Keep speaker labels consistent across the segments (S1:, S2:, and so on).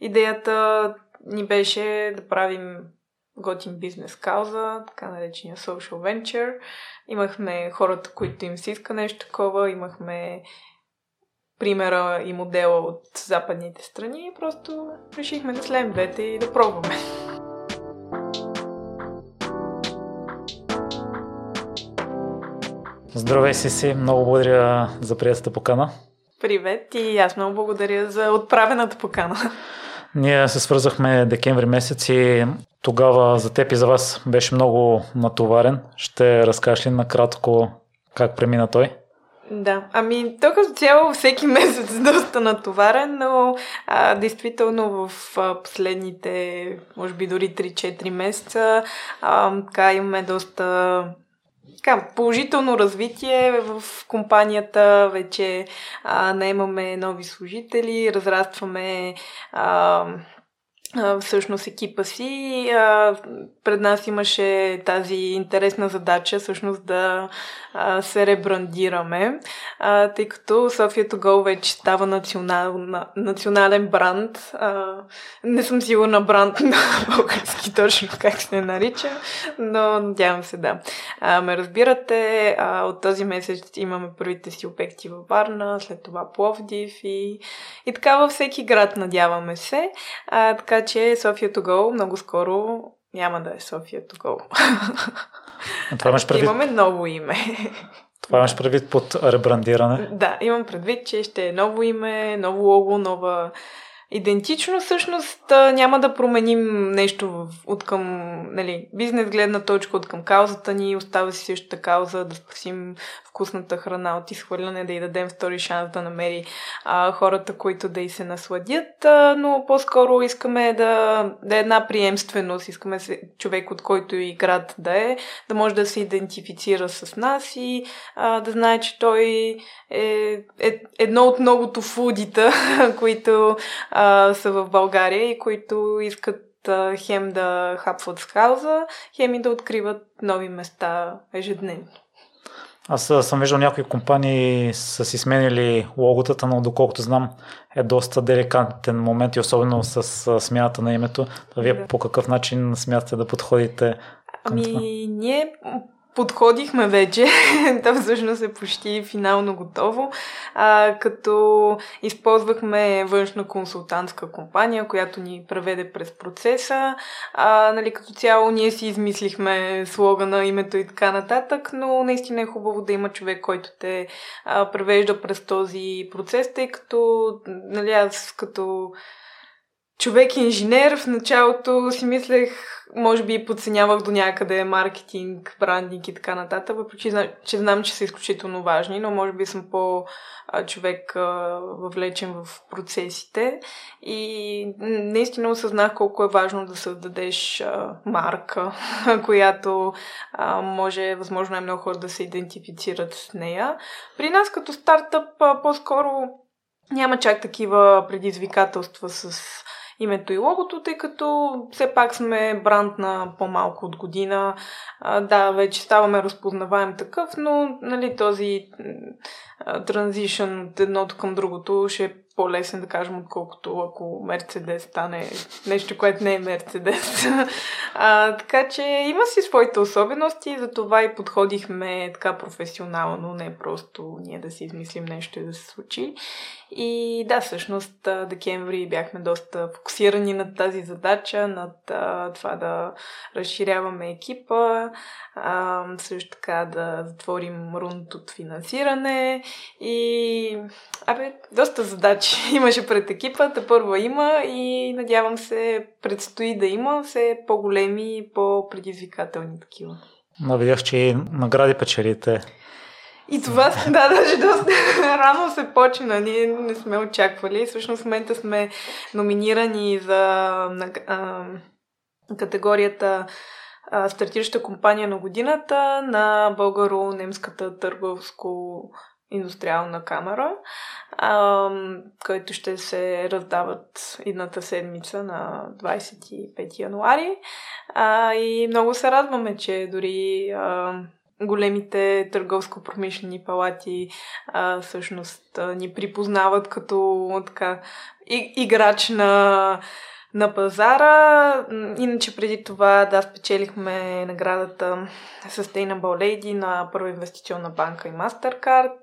S1: идеята ни беше да правим готин бизнес кауза, така наречения social venture. Имахме хората, които им се иска нещо такова, имахме примера и модела от западните страни и просто решихме да слеем двете и да пробваме.
S2: Здравей си си, много благодаря за приятелата покана.
S1: Привет и аз много благодаря за отправената покана.
S2: Ние се свързахме декември месец и тогава за теб и за вас беше много натоварен. Ще разкажеш ли накратко как премина той?
S1: Да, ами то като цяло всеки месец доста натоварен, но а, действително в а, последните, може би дори 3-4 месеца, а, така имаме доста така, положително развитие в компанията, вече а, наемаме нови служители, разрастваме а, всъщност екипа си. Пред нас имаше тази интересна задача всъщност да се ребрандираме, тъй като София Go вече става национал, национален бранд. Не съм сигурна бранд на български точно как се нарича, но надявам се да. Ме разбирате, от този месец имаме първите си обекти във Варна, след това Пловдив и, и така във всеки град надяваме се. Така че София to go много скоро няма да е София to go.
S2: това имаш предвид...
S1: Имаме ново име.
S2: Това имаш предвид под ребрандиране?
S1: Да, имам предвид, че ще е ново име, ново лого, нова идентично, всъщност няма да променим нещо от към нали, бизнес гледна точка, от към каузата ни, остава си същата кауза да спасим вкусната храна от изхвърляне, да й дадем втори шанс да намери а, хората, които да й се насладят, а, но по-скоро искаме да, да е една приемственост, искаме се, човек, от който и град да е, да може да се идентифицира с нас и а, да знае, че той е, е едно от многото фудита, които а, са в България и които искат а, хем да хапват с хауза, хем и да откриват нови места ежедневно.
S2: Аз съм виждал някои компании са си сменили логотата, но доколкото знам е доста деликатен момент и особено с смяната на името. Вие да. по какъв начин смятате да подходите?
S1: Ами, ние подходихме вече. То всъщност е почти финално готово. А, като използвахме външна консултантска компания, която ни преведе през процеса. А, нали, като цяло ние си измислихме слогана, името и така нататък, но наистина е хубаво да има човек, който те а, превежда през този процес, тъй като нали, аз като човек инженер в началото си мислех може би подценявах до някъде маркетинг, брандинг и така нататък, въпреки че знам, че са изключително важни, но може би съм по-човек въвлечен в процесите и наистина осъзнах колко е важно да създадеш марка, която може възможно най-много хора да се идентифицират с нея. При нас като стартъп по-скоро няма чак такива предизвикателства с името и логото, тъй като все пак сме бранд на по-малко от година. Да, вече ставаме разпознаваем такъв, но нали, този транзишън от едното към другото ще е по-лесен, да кажем, отколкото ако Мерцедес стане нещо, което не е Мерцедес. Така че има си своите особености, затова и подходихме така професионално, не просто ние да си измислим нещо и да се случи. И да, всъщност декември бяхме доста фокусирани над тази задача, над това да разширяваме екипа, също така да затворим рунд от финансиране и абе, доста задачи имаше пред екипата, първа има и надявам се предстои да има все по-големи и по-предизвикателни такива.
S2: Но видях, че и награди печелите.
S1: И това, да, даже доста рано се почна. Ние не сме очаквали. Всъщност в момента сме номинирани за а, категорията а, стартираща компания на годината на българо-немската търговско индустриална камера, а, който ще се раздават едната седмица на 25 януари. А, и много се радваме, че дори а, големите търговско-промишлени палати а, всъщност а, ни припознават като така, и, играч на, на пазара. Иначе преди това, да, спечелихме наградата Sustainable Lady на Първа инвестиционна банка и MasterCard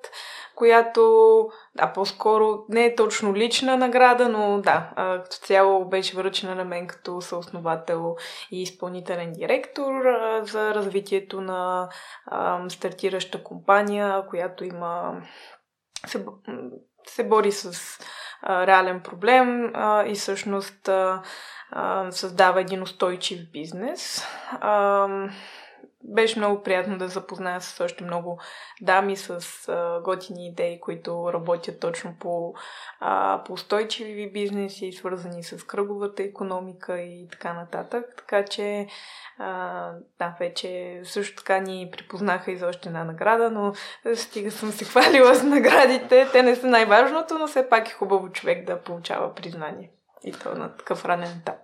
S1: която, да, по-скоро не е точно лична награда, но да, като цяло беше връчена на мен като съосновател и изпълнителен директор за развитието на стартираща компания, която има се, се бори с а, реален проблем а, и всъщност а, а, създава един устойчив бизнес. А, беше много приятно да запозная с още много дами с а, готини идеи, които работят точно по, а, по устойчиви бизнеси, свързани с кръговата економика и така нататък. Така че, а, да, вече също така ни припознаха и за още една награда, но стига съм се хвалила с наградите. Те не са най-важното, но все пак е хубаво човек да получава признание. И то на такъв ранен етап.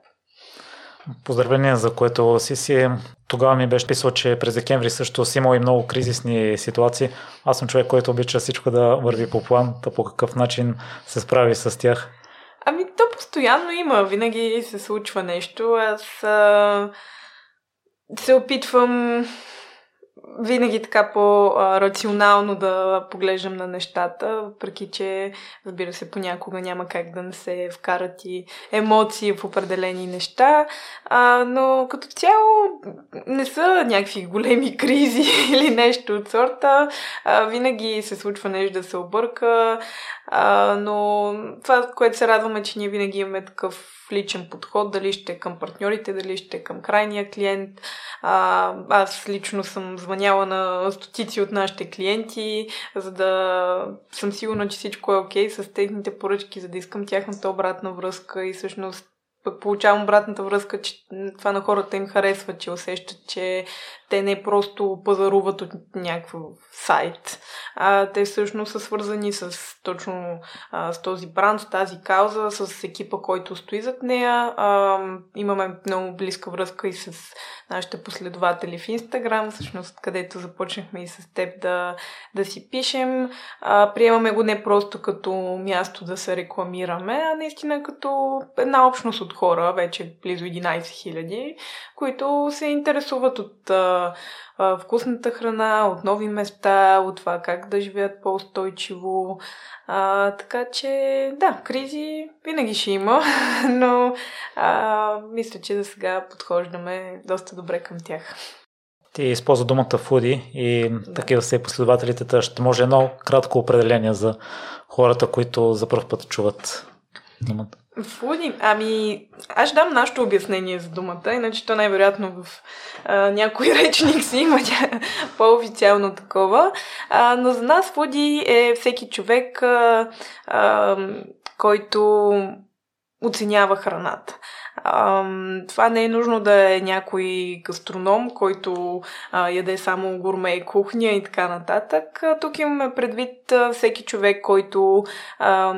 S2: Поздравление за което си си. Тогава ми беше писал, че през декември също си имал и много кризисни ситуации. Аз съм човек, който обича всичко да върви по план, да по какъв начин се справи с тях.
S1: Ами то постоянно има, винаги се случва нещо. Аз а, се опитвам винаги така по-рационално да поглеждам на нещата, въпреки че, разбира се, понякога няма как да не се вкарат и емоции в определени неща, а, но като цяло не са някакви големи кризи или нещо от сорта. А, винаги се случва нещо да се обърка, а, но това, което се радваме, че ние винаги имаме такъв личен подход, дали ще е към партньорите, дали ще е към крайния клиент. А, аз лично съм звъняла на стотици от нашите клиенти, за да съм сигурна, че всичко е окей okay с техните поръчки, за да искам тяхната обратна връзка. И всъщност пък получавам обратната връзка, че това на хората им харесва, че усещат, че те не просто пазаруват от някакъв сайт. А, те всъщност са свързани с точно а, с този бранд, с тази кауза, с екипа, който стои зад нея. А, имаме много близка връзка и с нашите последователи в Инстаграм, всъщност където започнахме и с теб да, да си пишем. А, приемаме го не просто като място да се рекламираме, а наистина като една общност от хора, вече близо 11 000, които се интересуват от а, вкусната храна, от нови места, от това как да живеят по-устойчиво. А, така че, да, кризи винаги ще има, но а, мисля, че за сега подхождаме доста добре към тях.
S2: Ти използва думата фуди и да. такива са и последователите. Ще може едно кратко определение за хората, които за първ път чуват думата.
S1: Фуди? Ами, аз дам нашето обяснение за думата, иначе то най-вероятно в а, някой речник си има по-официално такова. А, но за нас фуди е всеки човек, а, а, който оценява храната. Това не е нужно да е някой гастроном, който а, яде само гурме кухня и така нататък. Тук имаме предвид а, всеки човек, който а,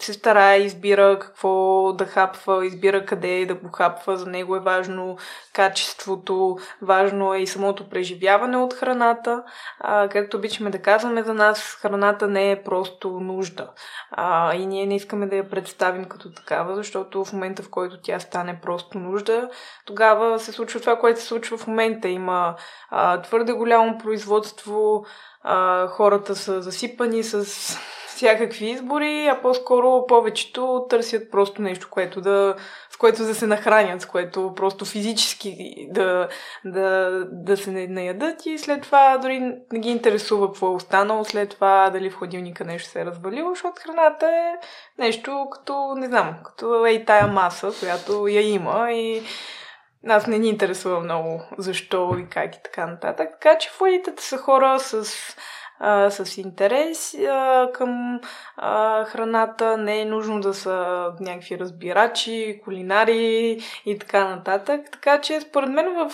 S1: се старае, избира какво да хапва, избира къде да го хапва. За него е важно качеството, важно е и самото преживяване от храната. А, както обичаме да казваме, за нас храната не е просто нужда. А, и ние не искаме да я представим като такава, защото в момента, в който тя стане просто нужда, тогава се случва това, което се случва в момента. Има а, твърде голямо производство, а, хората са засипани с всякакви избори, а по-скоро повечето търсят просто нещо, което да, с което да се нахранят, с което просто физически да, да, да се наядат и след това дори не ги интересува какво е останало, след това дали в хладилника нещо се е развалило, защото храната е нещо като, не знам, като е и тая маса, която я има и нас не ни интересува много защо и как и така нататък. Така че фуелитата са хора с а, с интерес а, към а, храната. Не е нужно да са някакви разбирачи, кулинари и така нататък. Така че, според мен, в,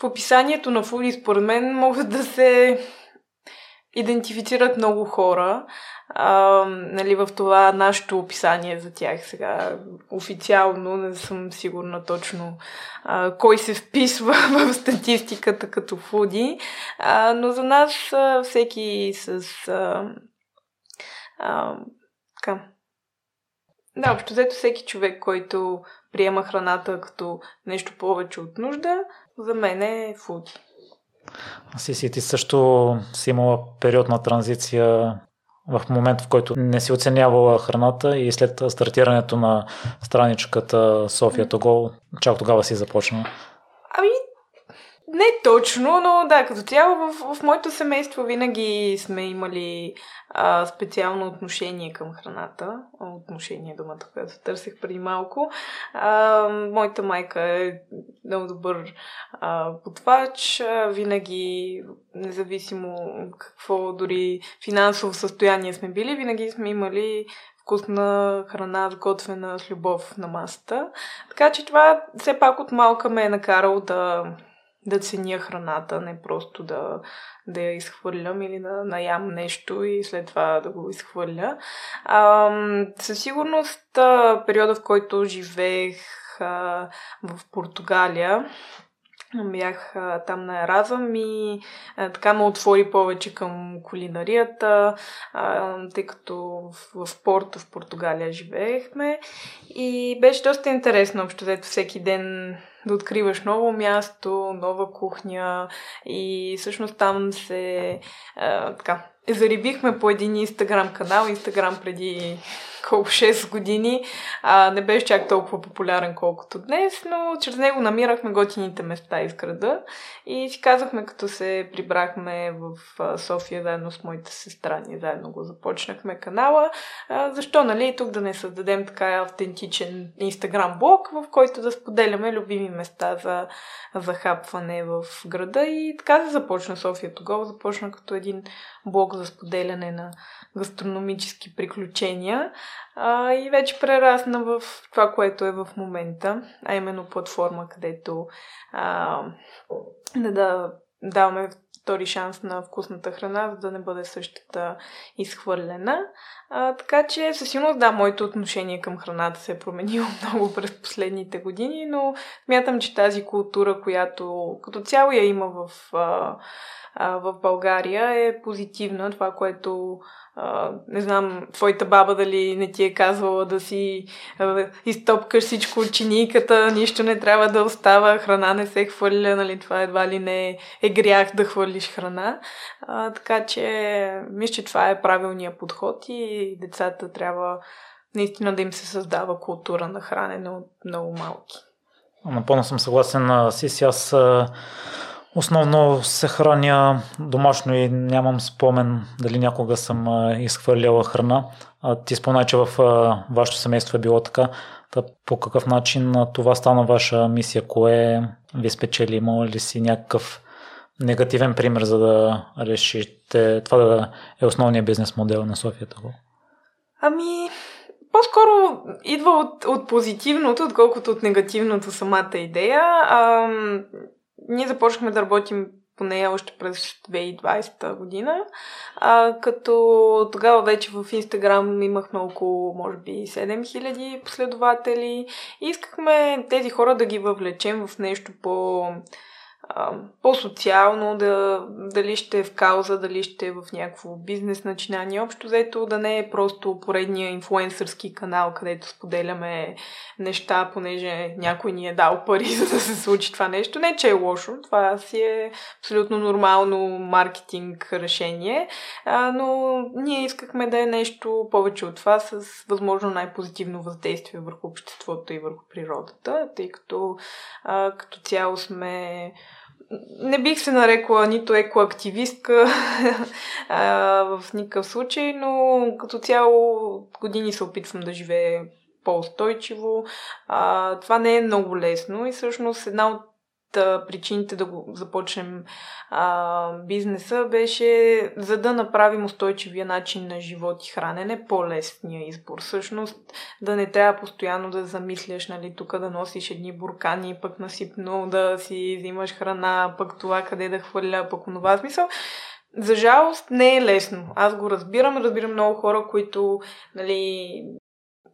S1: в описанието на фуди, според мен, могат да се идентифицират много хора а, нали, в това нашето описание за тях сега. Официално не съм сигурна точно а, кой се вписва в статистиката като фуди, а, но за нас а, всеки с а, а, така, да, общо взето всеки човек, който приема храната като нещо повече от нужда, за мен е фуди.
S2: Си ти също си имала период на транзиция в момента, в който не си оценявала храната и след стартирането на страничката София Того, чак тогава си започна?
S1: Ами, не точно, но да, като цяло в, в моето семейство винаги сме имали а, специално отношение към храната. Отношение, думата, която търсих преди малко. А, моята майка е много добър а, готвач. А, винаги, независимо какво дори финансово състояние сме били, винаги сме имали вкусна храна, сготвена с любов на масата. Така че това все пак от малка ме е накарало да да ценя храната, не просто да, да я изхвърлям или да наям нещо и след това да го изхвърля. А, със сигурност периода, в който живеех а, в Португалия, Бях а, там на Еразъм и а, така ме отвори повече към кулинарията, а, тъй като в, в Порто, в Португалия живеехме. И беше доста интересно, общо взето всеки ден да откриваш ново място, нова кухня и всъщност там се а, така, зарибихме по един инстаграм канал, инстаграм преди колко 6 години. А, не беше чак толкова популярен колкото днес, но чрез него намирахме готините места из града и си казахме, като се прибрахме в София заедно с моите сестра, ние заедно го започнахме канала. А, защо, нали, тук да не създадем така автентичен инстаграм блог, в който да споделяме любими места за захапване в града и така да започна София тогава. Започна като един блог за споделяне на гастрономически приключения а, и вече прерасна в това, което е в момента, а именно платформа, където а, да, да даваме втори шанс на вкусната храна, за да не бъде същата изхвърлена. А, така че със сигурност да, моето отношение към храната се е променило много през последните години, но смятам, че тази култура, която като цяло я има в, а, а, в България е позитивна. Това, което а, не знам, твоята баба дали не ти е казвала да си а, изтопкаш всичко от чиниката, нищо не трябва да остава, храна не се хвърля, нали, това едва ли не е грях да хвърлиш храна. А, така че, мисля, че това е правилният подход и децата трябва наистина да им се създава култура на хранене от много малки.
S2: Напълно съм съгласен с Сиси. Аз Основно се храня домашно и нямам спомен дали някога съм изхвърляла храна. Ти спомена, че в вашето семейство е било така. Та по какъв начин това стана ваша мисия? Кое ви спечели? Има ли си някакъв негативен пример, за да решите това да е основният бизнес модел на Софията?
S1: Ами, по-скоро идва от, от позитивното, отколкото от негативното самата идея. Ам, ние започнахме да работим по нея още през 2020 година, а, като тогава вече в Инстаграм имахме около, може би, 7000 последователи и искахме тези хора да ги въвлечем в нещо по по-социално, да, дали ще е в кауза, дали ще е в някакво бизнес начинание. Общо взето да не е просто поредния инфлуенсърски канал, където споделяме неща, понеже някой ни е дал пари, за да се случи това нещо. Не, че е лошо, това си е абсолютно нормално маркетинг решение, а, но ние искахме да е нещо повече от това с възможно най-позитивно въздействие върху обществото и върху природата, тъй като а, като цяло сме не бих се нарекла нито екоактивистка в никакъв случай, но като цяло години се опитвам да живея по-устойчиво. А, това не е много лесно и всъщност една от причините да го започнем а, бизнеса беше за да направим устойчивия начин на живот и хранене по-лесния избор. Всъщност да не трябва постоянно да замисляш, нали, тук да носиш едни буркани, пък насипно да си взимаш храна, пък това къде да хвърля, пък онова смисъл. за жалост не е лесно. Аз го разбирам, разбирам много хора, които нали,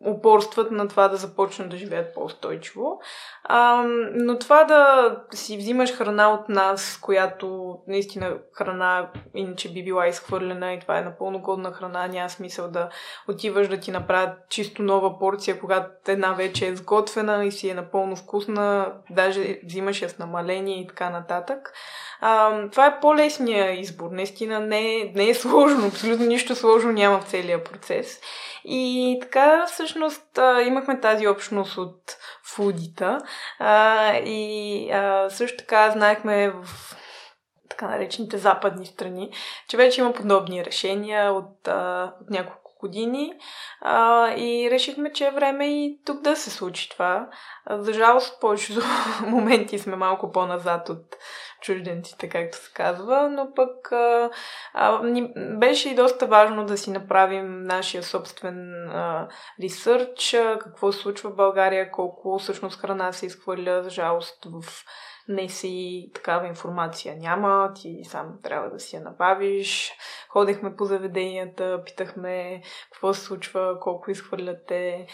S1: упорстват на това да започнат да живеят по-устойчиво. А, но това да си взимаш храна от нас, която наистина храна иначе би била изхвърлена и това е напълно годна храна, няма смисъл да отиваш да ти направят чисто нова порция, когато една вече е сготвена и си е напълно вкусна, даже взимаш я с намаление и така нататък. А, това е по-лесния избор. Наистина не, не е сложно, абсолютно нищо сложно няма в целия процес. И така, всъщност, имахме тази общност от фудита. А, и също така знаехме в така наречените западни страни, че вече има подобни решения от, от няколко години а, и решихме, че е време и тук да се случи това. За жалост, повечето моменти сме малко по-назад от чужденците, както се казва, но пък а, а, ни, беше и доста важно да си направим нашия собствен а, ресърч, а, какво се случва в България, колко всъщност храна се изхвърля, за жалост в не си такава информация няма, ти сам трябва да си я набавиш. Ходехме по заведенията, питахме какво се случва, колко изхвърляте.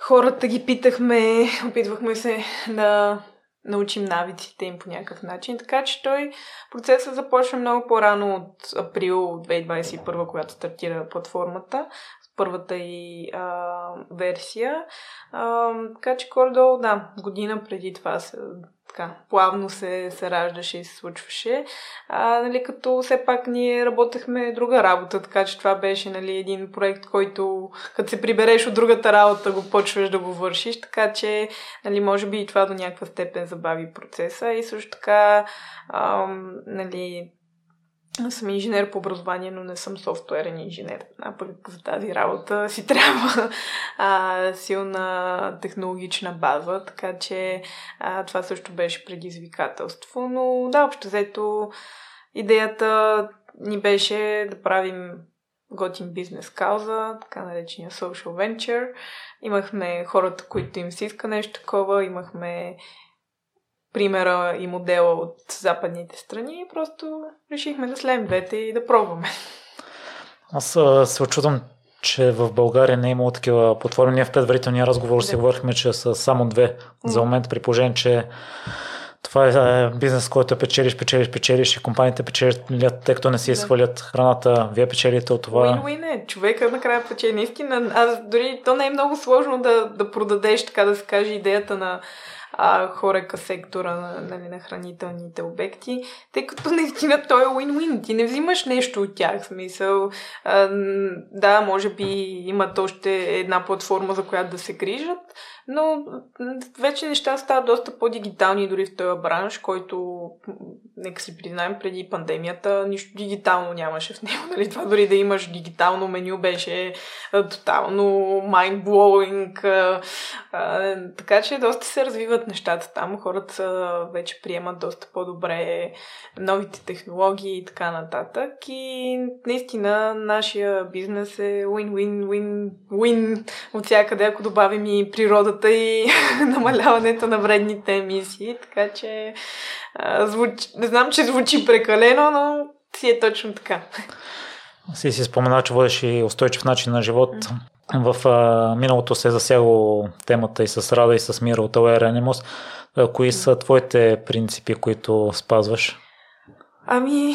S1: Хората ги питахме, опитвахме се да научим навиците им по някакъв начин. Така че той процесът започна много по-рано от април 2021, когато стартира платформата, първата и а, версия. А, така че горе да, година преди това се така, плавно се, се раждаше и се случваше. А, нали, като все пак ние работехме друга работа, така че това беше нали, един проект, който като се прибереш от другата работа, го почваш да го вършиш, така че нали, може би и това до някаква степен забави процеса и също така ам, нали, аз съм инженер по образование, но не съм софтуерен инженер. А пък за тази работа си трябва а, силна технологична база, така че а, това също беше предизвикателство. Но да, общо взето идеята ни беше да правим готин бизнес кауза, така наречения social venture. Имахме хората, които им се иска нещо такова, имахме примера и модела от западните страни и просто решихме да слеем двете и да пробваме.
S2: Аз се очудвам, че в България не е имало такива платформи. Ние в предварителния разговор да. си говорихме, че са само две за момент, при положение, че това е бизнес, който печелиш, печелиш, печелиш и компаниите печелят, тъй като не си изхвърлят храната. Вие печелите от това.
S1: Уин-уин е. Човека накрая печели. Наистина, аз дори то не е много сложно да, да продадеш, така да се каже, идеята на а, хорека сектора нали, на хранителните обекти, тъй като наистина той е win-win. Ти не взимаш нещо от тях. Смисъл, а, да, може би имат още една платформа, за която да се грижат, но вече неща стават доста по-дигитални дори в този бранш, който, нека си признаем, преди пандемията нищо дигитално нямаше в него. Нали? Това дори да имаш дигитално меню беше тотално mind-blowing. така че доста се развиват нещата там. Хората вече приемат доста по-добре новите технологии и така нататък. И наистина нашия бизнес е win-win-win-win от всякъде, ако добавим и природа природата и намаляването на вредните емисии, така че а, звуч... не знам, че звучи прекалено, но си е точно така.
S2: Си си спомена, че водиш и устойчив начин на живот. В а, миналото се е засяло темата и с Рада и с Мира от Aware Animals. Кои са твоите принципи, които спазваш?
S1: Ами,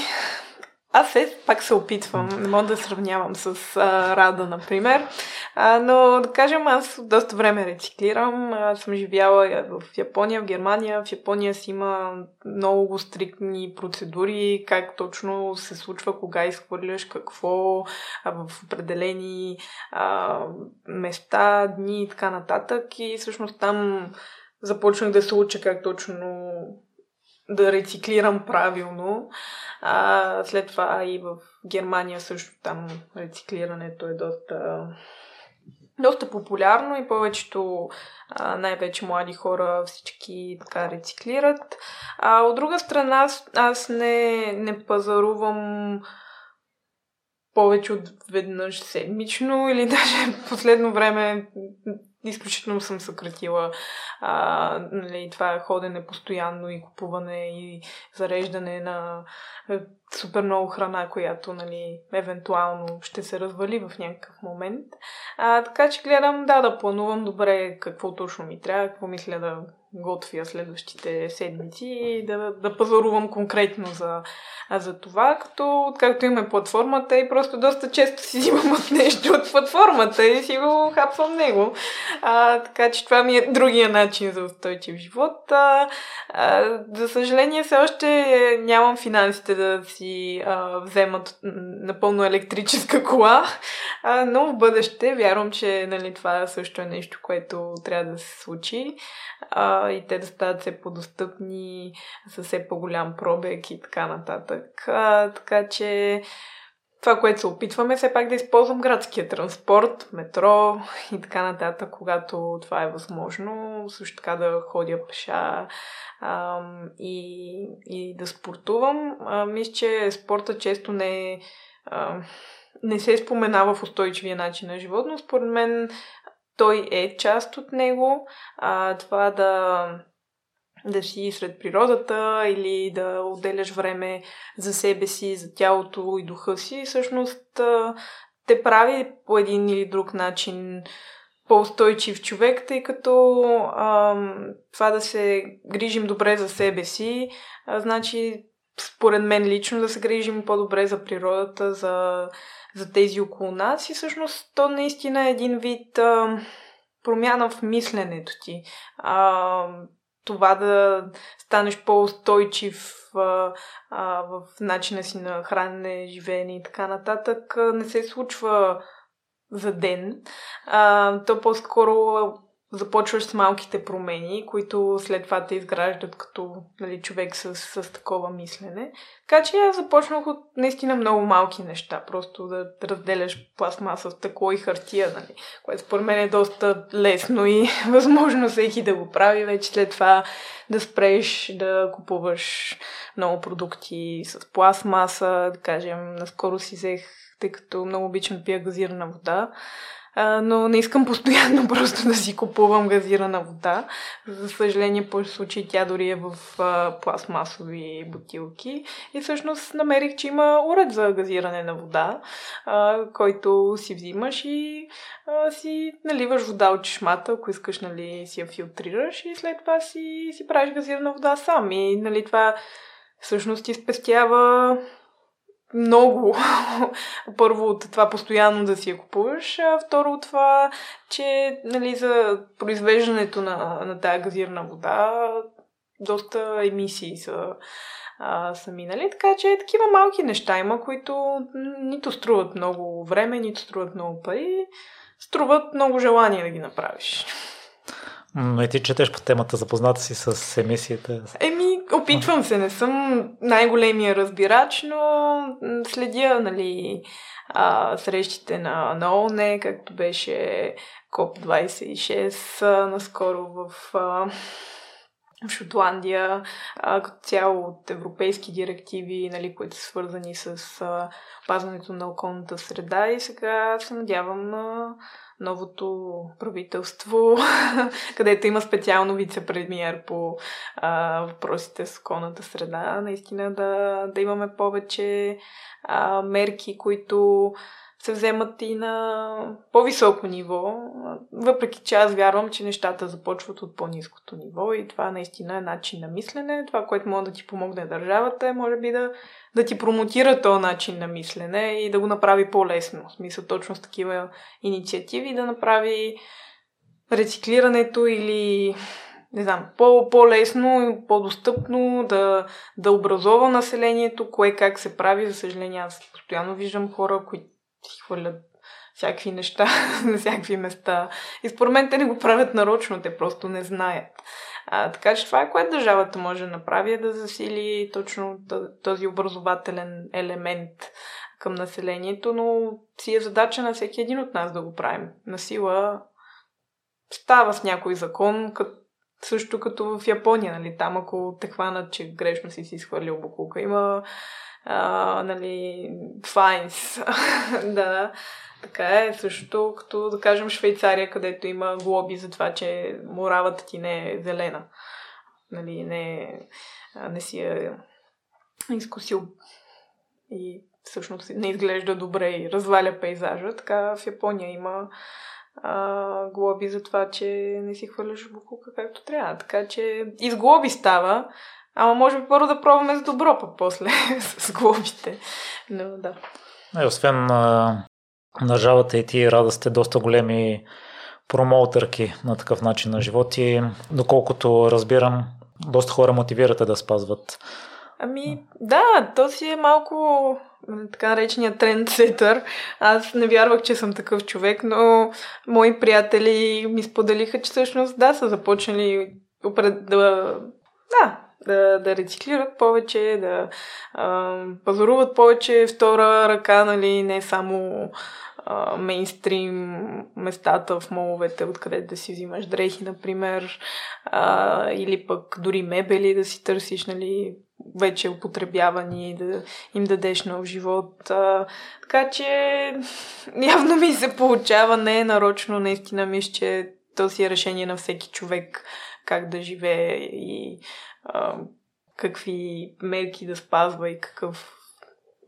S1: аз се пак се опитвам, не мога да сравнявам с а, Рада, например, а, но да кажем, аз доста време рециклирам. Аз съм живяла в Япония, в Германия. В Япония си има много стриктни процедури, как точно се случва, кога изхвърляш какво а, в определени а, места, дни и така нататък. И всъщност там започнах да се уча как точно да рециклирам правилно. А, след това и в Германия също там рециклирането е доста доста популярно и повечето, най-вече млади хора, всички така рециклират. А от друга страна, аз, не, не пазарувам повече от веднъж седмично или даже последно време изключително съм съкратила а, нали, това ходене постоянно и купуване и зареждане на супер много храна, която, нали, евентуално ще се развали в някакъв момент. А, така че гледам, да, да планувам добре какво точно ми трябва, какво мисля да готвя следващите седмици и да, да пазарувам конкретно за, за това, като откакто имаме платформата и просто доста често си взимам от нещо от платформата и си го хапвам него. А, така че това ми е другия начин за устойчив живот. А, а, за съжаление, все още нямам финансите да си а, вземат напълно електрическа кола, а, но в бъдеще вярвам, че нали, това също е нещо, което трябва да се случи а, и те да стават все по-достъпни, с все по-голям пробег и така нататък. А, така че това, което се опитваме, все пак да използвам градския транспорт, метро и така нататък, когато това е възможно. Също така да ходя пеша а, и, и да спортувам. Мисля, че спорта често не е. не се споменава в устойчивия начин на живот, но според мен той е част от него. А, това да, да си сред природата или да отделяш време за себе си, за тялото и духа си, всъщност те прави по един или друг начин по-устойчив човек, тъй като а, това да се грижим добре за себе си, а, значи според мен лично да се грижим по-добре за природата, за за тези около нас и всъщност то наистина е един вид а, промяна в мисленето ти. А, това да станеш по-устойчив а, а, в начина си на хранене, живеене и така нататък, не се случва за ден. А, то по-скоро започваш с малките промени, които след това те изграждат като нали, човек с, с такова мислене. Така че аз започнах от наистина много малки неща. Просто да разделяш пластмаса, стъкло и хартия, нали, което според мен е доста лесно и възможно всеки да го прави. Вече след това да спреш да купуваш много продукти с пластмаса. Да кажем, наскоро си взех, тъй като много обичам пия газирана вода но не искам постоянно просто да си купувам газирана вода. За съжаление, по случай тя дори е в а, пластмасови бутилки. И всъщност намерих, че има уред за газиране на вода, а, който си взимаш и а, си наливаш вода от чешмата, ако искаш, нали, си я филтрираш и след това си, си правиш газирана вода сам. И, нали, това всъщност ти спестява много. Първо от това постоянно да си я купуваш, а второ от това, че нали, за произвеждането на, на тази газирана вода доста емисии са, а, са минали. Така че такива малки неща има, които нито струват много време, нито струват много пари, струват много желание да ги направиш.
S2: И ти четеш по темата, запозната си с емисията?
S1: Еми, опитвам се, не съм най-големия разбирач, но следя, нали, а, срещите на, на ОНЕ, както беше КОП-26 наскоро в, а, в Шотландия, а, като цяло от европейски директиви, нали, които са свързани с а, пазването на околната среда и сега се надявам на новото правителство, където има специално вице-премьер по а, въпросите с околната среда, наистина да, да имаме повече а, мерки, които се вземат и на по-високо ниво, въпреки че аз вярвам, че нещата започват от по-низкото ниво и това наистина е начин на мислене. Това, което може да ти помогне държавата е, може би да, да ти промотира този начин на мислене и да го направи по-лесно. В смисъл точно с такива инициативи да направи рециклирането или не знам, по- по-лесно и по-достъпно да, да образова населението, кое как се прави. За съжаление, аз постоянно виждам хора, които си хвърлят всякакви неща на всякакви места. И според мен те не го правят нарочно, те просто не знаят. А, така че това е което държавата може да направи, е да засили точно този образователен елемент към населението, но си е задача на всеки един от нас да го правим. На сила става с някой закон, като също като в Япония, нали, там ако те хванат, че грешно си си изхвърлил букулка, има а, нали, файнс. да, така е. Също като, да кажем, Швейцария, където има глоби за това, че моравата ти не е зелена. Нали, не, не си е изкусил и всъщност не изглежда добре и разваля пейзажа. Така в Япония има а, глоби за това, че не си хвърляш буклука както трябва. Така че и с глоби става, ама може би първо да пробваме с добро, пък после с глобите. Но да.
S2: И освен а, държавата и ти рада сте доста големи промоутърки на такъв начин на живот и доколкото разбирам, доста хора мотивирате да спазват.
S1: Ами, да, то си е малко така наречения трендсетър. Аз не вярвах, че съм такъв човек, но мои приятели ми споделиха, че всъщност да, са започнали да, да, да, да рециклират повече, да а, пазаруват повече втора ръка, нали, не само мейнстрим местата в моловете, откъде да си взимаш дрехи, например, а, или пък дори мебели да си търсиш, нали, вече употребявани, да им дадеш нов живот. А, така че явно ми се получава, не е нарочно, наистина мисля, че то си е решение на всеки човек как да живее и а, какви мерки да спазва и какъв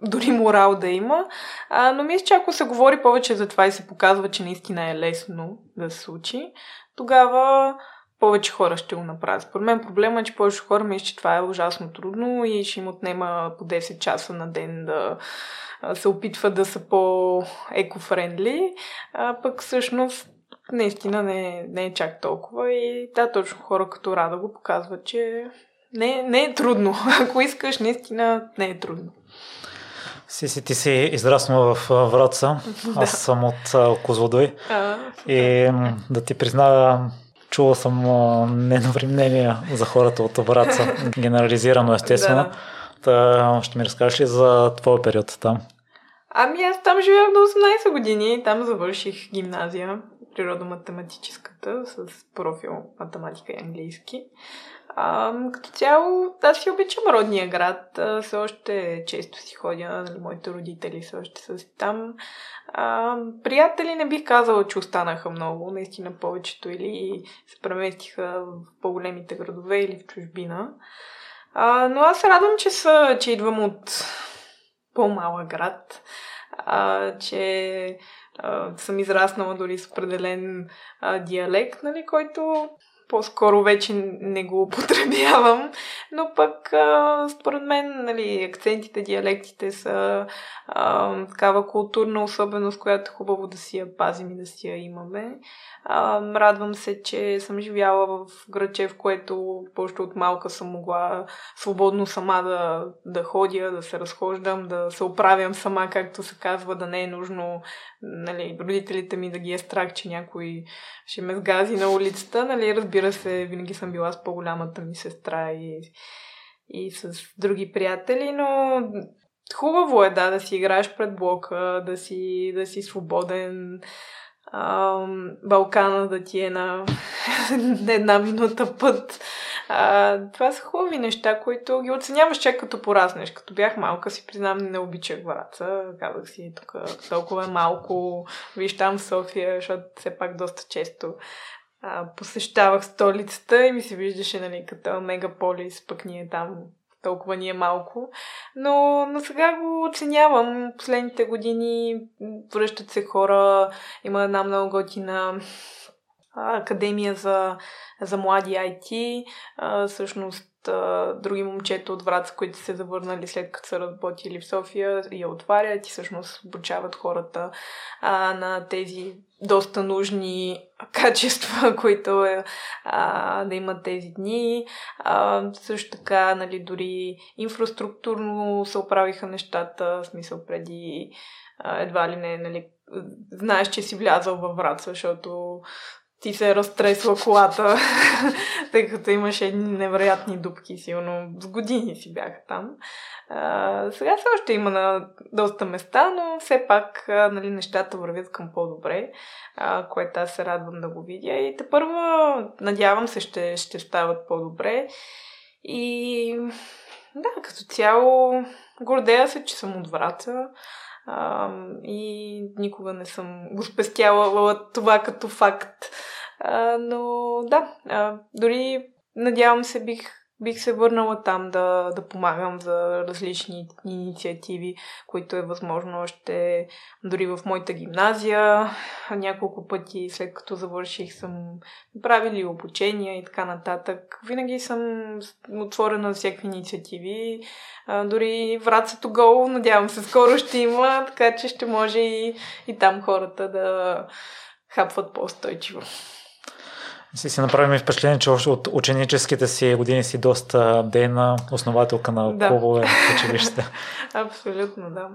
S1: дори морал да има. А, но мисля, че ако се говори повече за това и се показва, че наистина е лесно да се случи, тогава повече хора ще го направят. Според мен проблема е, че повече хора мисля, че това е ужасно трудно и ще им отнема по 10 часа на ден да се опитват да са по-екофрендли, а пък всъщност наистина не, не е чак толкова и да, точно хора като Рада го показват, че не, не е трудно. Ако искаш, наистина не е трудно.
S2: Си, си, ти си израснала в Враца, аз съм от Козлодой. И да ти призная, чула съм недобри мнения за хората от Враца, генерализирано естествено. Да. Та, ще ми разкажеш ли за твоя период там?
S1: Ами аз там живях до 18 години, там завърших гимназия, природо-математическата, с профил математика и английски. А, като цяло, аз си обичам родния град. Все още често си ходя, нали, моите родители все още са си там. А, приятели не бих казала, че останаха много, наистина повечето или се преместиха в по-големите градове или в чужбина. А, но аз радвам, че, са, че идвам от по-малък град, а, че съм израснала дори с определен а, диалект, нали, който по-скоро вече не го употребявам, но пък според мен нали, акцентите, диалектите са а, такава културна особеност, която е хубаво да си я пазим и да си я имаме. А, радвам се, че съм живяла в граче, в което още от малка съм могла свободно сама да, да ходя, да се разхождам, да се оправям сама, както се казва, да не е нужно нали, родителите ми да ги е страх, че някой ще ме сгази на улицата. Нали, разбира се, винаги съм била с по-голямата ми сестра и, и с други приятели, но хубаво е да, да си играеш пред блока, да си, да си свободен. Ам, Балкана да ти е на една минута път. А, това са хубави неща, които ги оценяваш чак като пораснеш. Като бях малка, си признам, не обичах Враца. Казах си, тук толкова малко. Виж там София, защото все пак доста често а, посещавах столицата и ми се виждаше, нали, като мегаполис, пък ние там толкова ни е малко. Но, но сега го оценявам. Последните години връщат се хора. Има една много готина академия за, за млади IT. А, всъщност други момчета от Враца, които се завърнали след като са работили в София, я отварят и всъщност обучават хората а, на тези доста нужни качества, които е а, да имат тези дни. А, също така, нали, дори инфраструктурно се оправиха нещата, в смисъл преди а, едва ли не, нали, знаеш, че си влязал във Враца, защото ти се е разтресла колата, тъй като имаше едни невероятни дупки, силно с години си бяха там. А, сега все още има на доста места, но все пак а, нали, нещата вървят към по-добре, а, което аз се радвам да го видя. И те първо, надявам се, ще, ще стават по-добре. И да, като цяло, гордея се, че съм от Враца. А, и никога не съм го спестяла това като факт. Но да, а, дори надявам се бих бих се върнала там да, да помагам за различни инициативи, които е възможно още дори в моята гимназия. Няколко пъти след като завърших съм правили обучения и така нататък. Винаги съм отворена на всякакви инициативи. Дори врацато гол, надявам се, скоро ще има, така че ще може и, и там хората да хапват по-устойчиво.
S2: Си си направим впечатление, че още от ученическите си години си доста дейна основателка на да. клубове в училище.
S1: Абсолютно, да.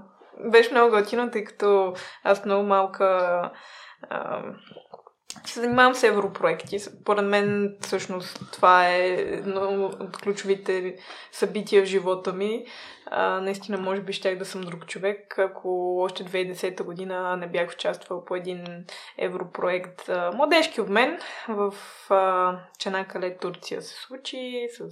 S1: Беше много готино, тъй като аз много малка а, се занимавам с европроекти. Поред мен, всъщност, това е едно от ключовите събития в живота ми. А, наистина, може би, щях да съм друг човек, ако още 2010 година не бях участвал по един европроект. А, младежки обмен в а, Чанакале, Турция се случи с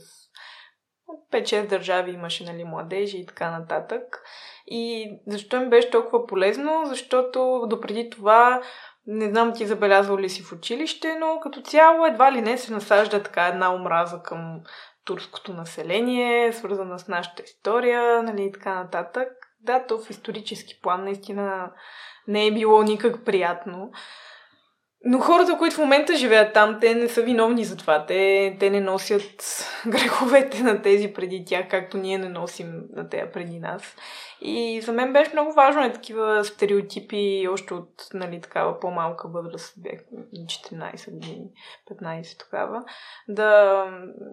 S1: 5-6 държави имаше нали, младежи и така нататък. И защо ми беше толкова полезно? Защото допреди това не знам ти забелязал ли си в училище, но като цяло едва ли не се насажда така една омраза към турското население, свързана с нашата история, нали, и така нататък. Да, то в исторически план наистина не е било никак приятно. Но хората, които в момента живеят там, те не са виновни за това. Те, те не носят греховете на тези преди тях, както ние не носим на тея преди нас. И за мен беше много важно е такива стереотипи още от нали, такава по-малка възраст, бях 14 години, 15 тогава, да,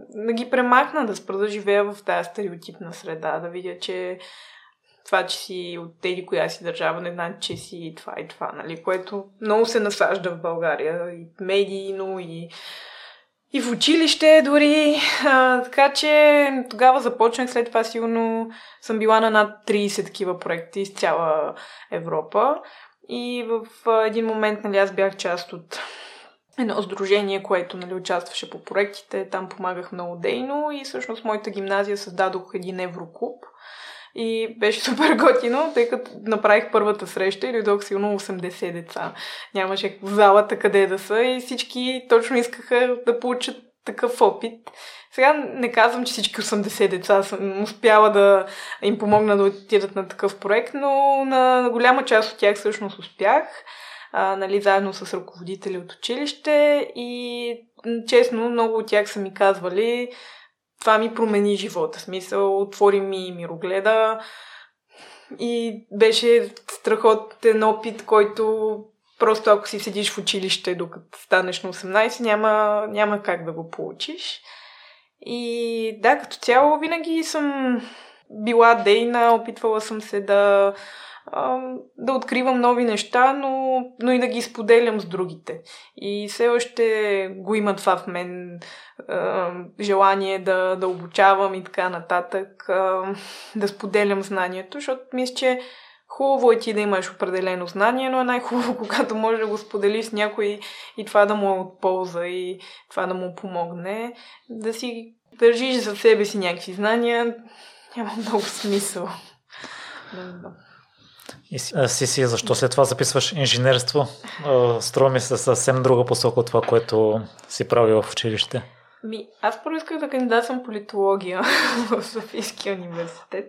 S1: да ги премахна, да спра да живея в тази стереотипна среда, да видя, че това, че си от тези коя си държава, не значи, че си това и това, нали? Което много се насажда в България, и медийно, и, и в училище дори. А, така че тогава започнах, след това сигурно съм била на над 30 такива проекти из цяла Европа. И в един момент, нали, аз бях част от едно сдружение, което нали, участваше по проектите. Там помагах много дейно и всъщност моята гимназия създадох един евроклуб – и беше супер готино, тъй като направих първата среща и дойдох сигурно 80 деца. Нямаше в залата къде да са и всички точно искаха да получат такъв опит. Сега не казвам, че всички 80 деца съм успяла да им помогна да отидат на такъв проект, но на голяма част от тях всъщност успях, а, нали, заедно с ръководители от училище и честно много от тях са ми казвали, това ми промени живота. Смисъл, отвори ми мирогледа и беше страхотен опит, който просто ако си седиш в училище, докато станеш на 18, няма, няма как да го получиш. И да, като цяло винаги съм била дейна, опитвала съм се да да откривам нови неща, но, но и да ги споделям с другите. И все още го има това в мен, желание да, да обучавам и така нататък, да споделям знанието, защото мисля, че хубаво е ти да имаш определено знание, но е най-хубаво, когато можеш да го споделиш с някой и това да му е от полза и това да му помогне. Да си държиш за себе си някакви знания, няма много смисъл. Да,
S2: и си си, защо след това записваш инженерство? Струва ми се съвсем друга посока от това, което си правил в училище.
S1: Ми, аз първо исках да кандидатствам политология в Софийския университет,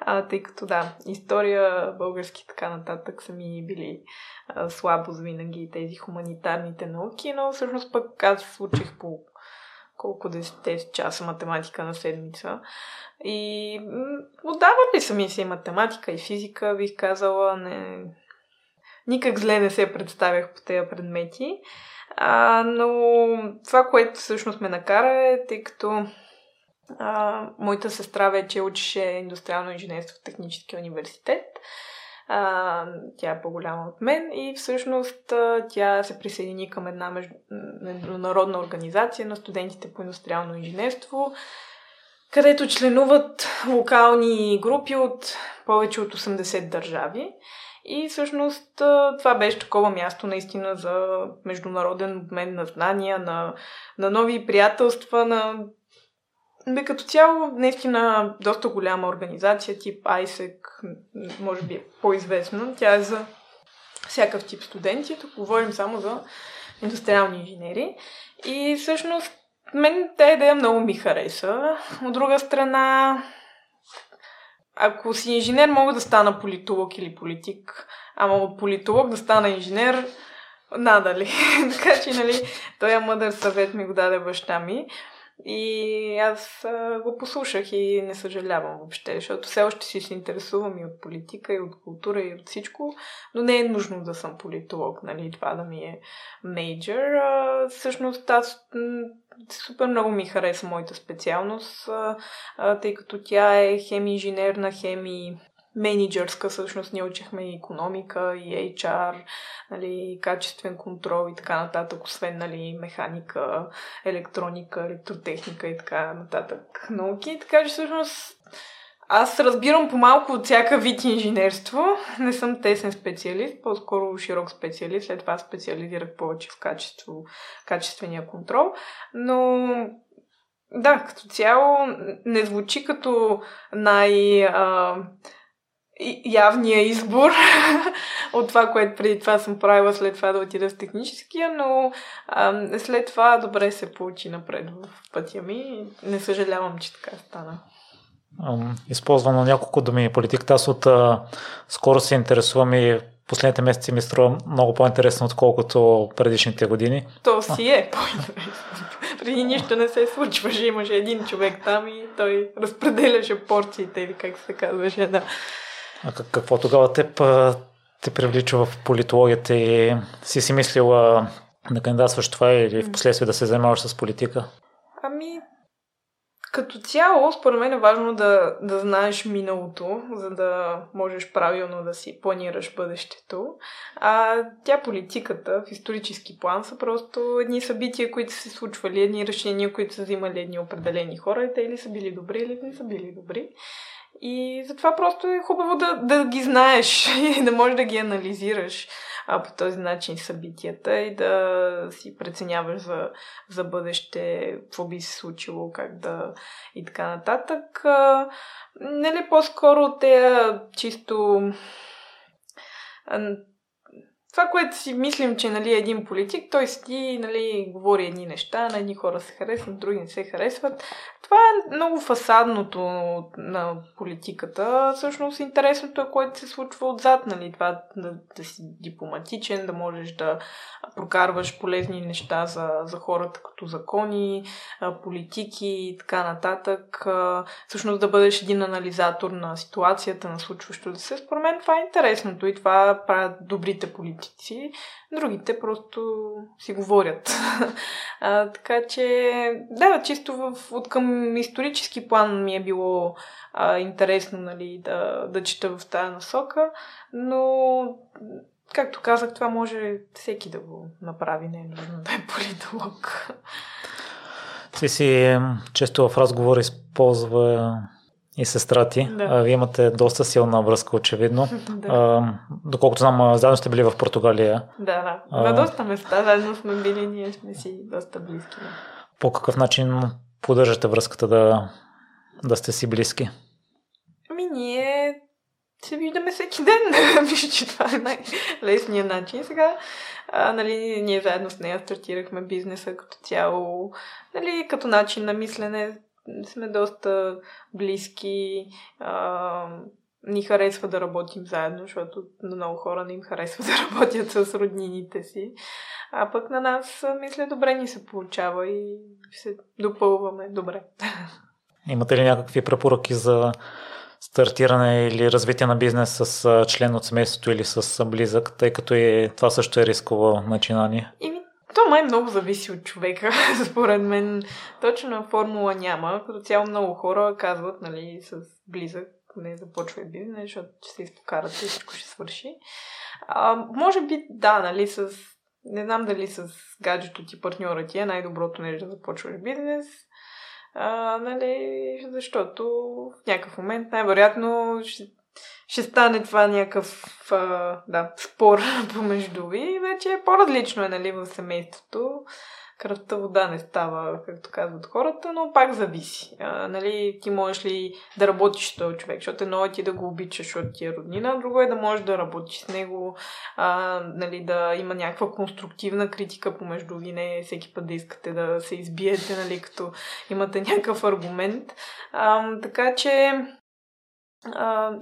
S1: а, тъй като да, история, български така нататък са ми били а, слабост винаги тези хуманитарните науки, но всъщност пък аз учих по колко 10 часа математика на седмица. И отдават ли са ми се и математика, и физика, бих казала. Не... Никак зле не се представях по тези предмети. А, но това, което всъщност ме накара е, тъй като а, моята сестра вече учеше индустриално инженерство в Техническия университет. А, тя е по-голяма от мен и всъщност тя се присъедини към една международна организация на студентите по индустриално инженерство, където членуват локални групи от повече от 80 държави. И всъщност това беше такова място наистина за международен обмен на знания, на, на нови приятелства, на бе, като цяло, наистина, доста голяма организация, тип ISEC, може би е по-известна. Тя е за всякакъв тип студенти. Тук говорим само за индустриални инженери. И всъщност мен тази идея много ми хареса. От друга страна, ако си инженер, мога да стана политолог или политик. Ама от политолог да стана инженер, надали. така че, нали, този мъдър съвет ми го даде баща ми. И аз го послушах и не съжалявам въобще, защото все още си се интересувам и от политика, и от култура, и от всичко, но не е нужно да съм политолог, нали, това да ми е мейджор. Всъщност аз супер много ми хареса моята специалност, тъй като тя е хем инженерна, хем и менеджерска, всъщност ние учихме и економика, и HR, нали, качествен контрол и така нататък, освен нали, механика, електроника, електротехника и така нататък науки. Така че всъщност аз разбирам по-малко от всяка вид инженерство. Не съм тесен специалист, по-скоро широк специалист. След това специализирах повече в качество, качествения контрол. Но да, като цяло не звучи като най- а, явния избор от това, което преди това съм правила, след това да отида в техническия, но а, след това добре се получи напред в пътя ми. Не съжалявам, че така стана.
S2: Използвам на няколко думи политиката. Аз от а, скоро се интересувам и последните месеци ми струва много по-интересно, отколкото предишните години.
S1: То си е по-интересно. Преди нищо не се случваше. Имаше един човек там и той разпределяше порциите или как се казваше. Да.
S2: А какво тогава теб те привлича в политологията и си си мислила да кандидатстваш това или в последствие да се занимаваш с политика?
S1: Ами, като цяло, според мен е важно да, да знаеш миналото, за да можеш правилно да си планираш бъдещето. А тя политиката в исторически план са просто едни събития, които са се случвали, едни решения, които са взимали едни определени хора и те или са били добри, или не са били добри. И затова просто е хубаво да, да ги знаеш и да можеш да ги анализираш а, по този начин събитията и да си преценяваш за, за бъдеще, какво би се случило, как да и така нататък. А, нали, по-скоро те чисто това, което си мислим, че нали, е един политик, той седи, нали, говори едни неща, на едни хора се харесват, други не се харесват. Това е много фасадното на политиката. Всъщност интересното е което се случва отзад, нали, това да, да си дипломатичен, да можеш да прокарваш полезни неща за, за хората като закони, политики и така нататък. Всъщност да бъдеш един анализатор на ситуацията, на случващото се. Според мен това е интересното и това правят добрите политики политици, другите просто си говорят. а, така че, да, чисто в, от към исторически план ми е било а, интересно нали, да, да чета в тази насока, но както казах, това може всеки да го направи, не е нужно да е политолог.
S2: Си си често в разговор използва и сестра ти. Да. Вие имате доста силна връзка, очевидно. да. а, доколкото знам, заедно сте били в Португалия.
S1: Да, да. А, На доста места заедно сме били, ние сме си доста близки.
S2: По какъв начин поддържате връзката да, да сте си близки?
S1: Ами ние се виждаме всеки ден. Мисля, че това е най-лесният начин. Сега, а, нали, ние заедно с нея стартирахме бизнеса като цяло, нали, като начин на мислене сме доста близки. А, ни харесва да работим заедно, защото на много хора не им харесва да работят с роднините си. А пък на нас, мисля, добре ни се получава и се допълваме добре.
S2: Имате ли някакви препоръки за стартиране или развитие на бизнес с член от семейството или с близък, тъй като и това също е рисково начинание?
S1: Ими, то май много зависи от човека, според мен. Точно формула няма. Като цяло много хора казват, нали, с близък, не започва бизнес, защото ще се изпокарат и всичко ще свърши. А, може би, да, нали, с... Не знам дали с гаджето ти партньора ти е най-доброто нещо да започваш бизнес. А, нали, защото в някакъв момент най-вероятно ще ще стане това някакъв а, да, спор помежду ви. Вече е по-различно е нали, в семейството. кръвта вода не става, както казват хората, но пак зависи. А, нали, ти можеш ли да работиш с този човек, защото едно е ти да го обичаш, защото ти е роднина, друго е да можеш да работиш с него, а, нали, да има някаква конструктивна критика помежду ви, не всеки път да искате да се избиете, нали, като имате някакъв аргумент. А, така че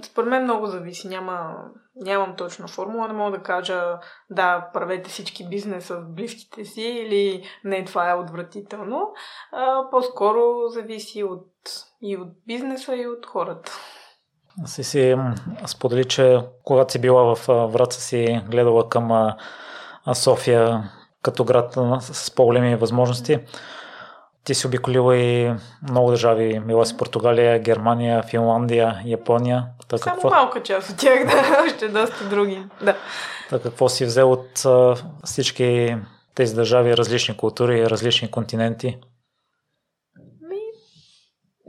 S1: според мен много зависи. Няма, нямам точна формула. Не мога да кажа да, правете всички бизнеса с близките си или не, това е отвратително. А, по-скоро зависи от, и от бизнеса, и от хората.
S2: Си си сподели, че когато си била в Враца си гледала към София като град с по-големи възможности. Ти си обиколила и много държави. Мила си Португалия, Германия, Финландия, Япония.
S1: Та Само какво... малка част от тях, да, още доста други. Да.
S2: Та какво си взел от а, всички тези държави, различни култури, различни континенти?
S1: Ми,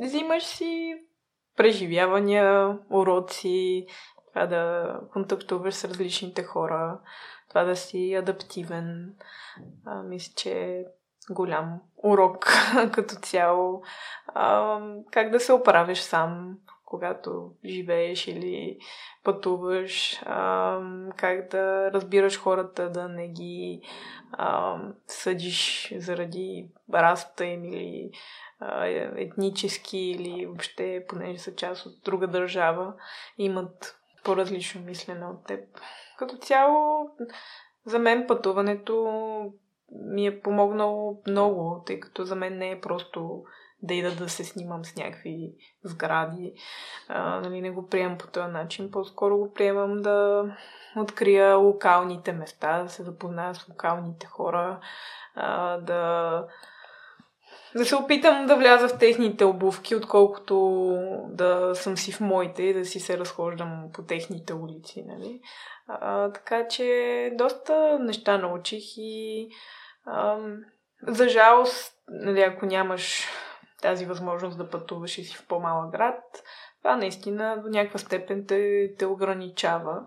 S1: взимаш си преживявания, уроци, това да контактуваш с различните хора, това да си адаптивен. А, мисля, че голям урок като цяло. А, как да се оправиш сам, когато живееш или пътуваш, а, как да разбираш хората, да не ги а, съдиш заради расата им или етнически или въобще, понеже са част от друга държава, имат по-различно мислене от теб. Като цяло, за мен пътуването ми е помогнало много, тъй като за мен не е просто да ида да се снимам с някакви сгради. А, нали, не го приемам по този начин. По-скоро го приемам да открия локалните места, да се запозная с локалните хора, а, да, да се опитам да вляза в техните обувки, отколкото да съм си в моите и да си се разхождам по техните улици. Нали? А, така че доста неща научих и за жалост, нали, ако нямаш тази възможност да пътуваш и си в по-малък град, това наистина до някаква степен те, те ограничава.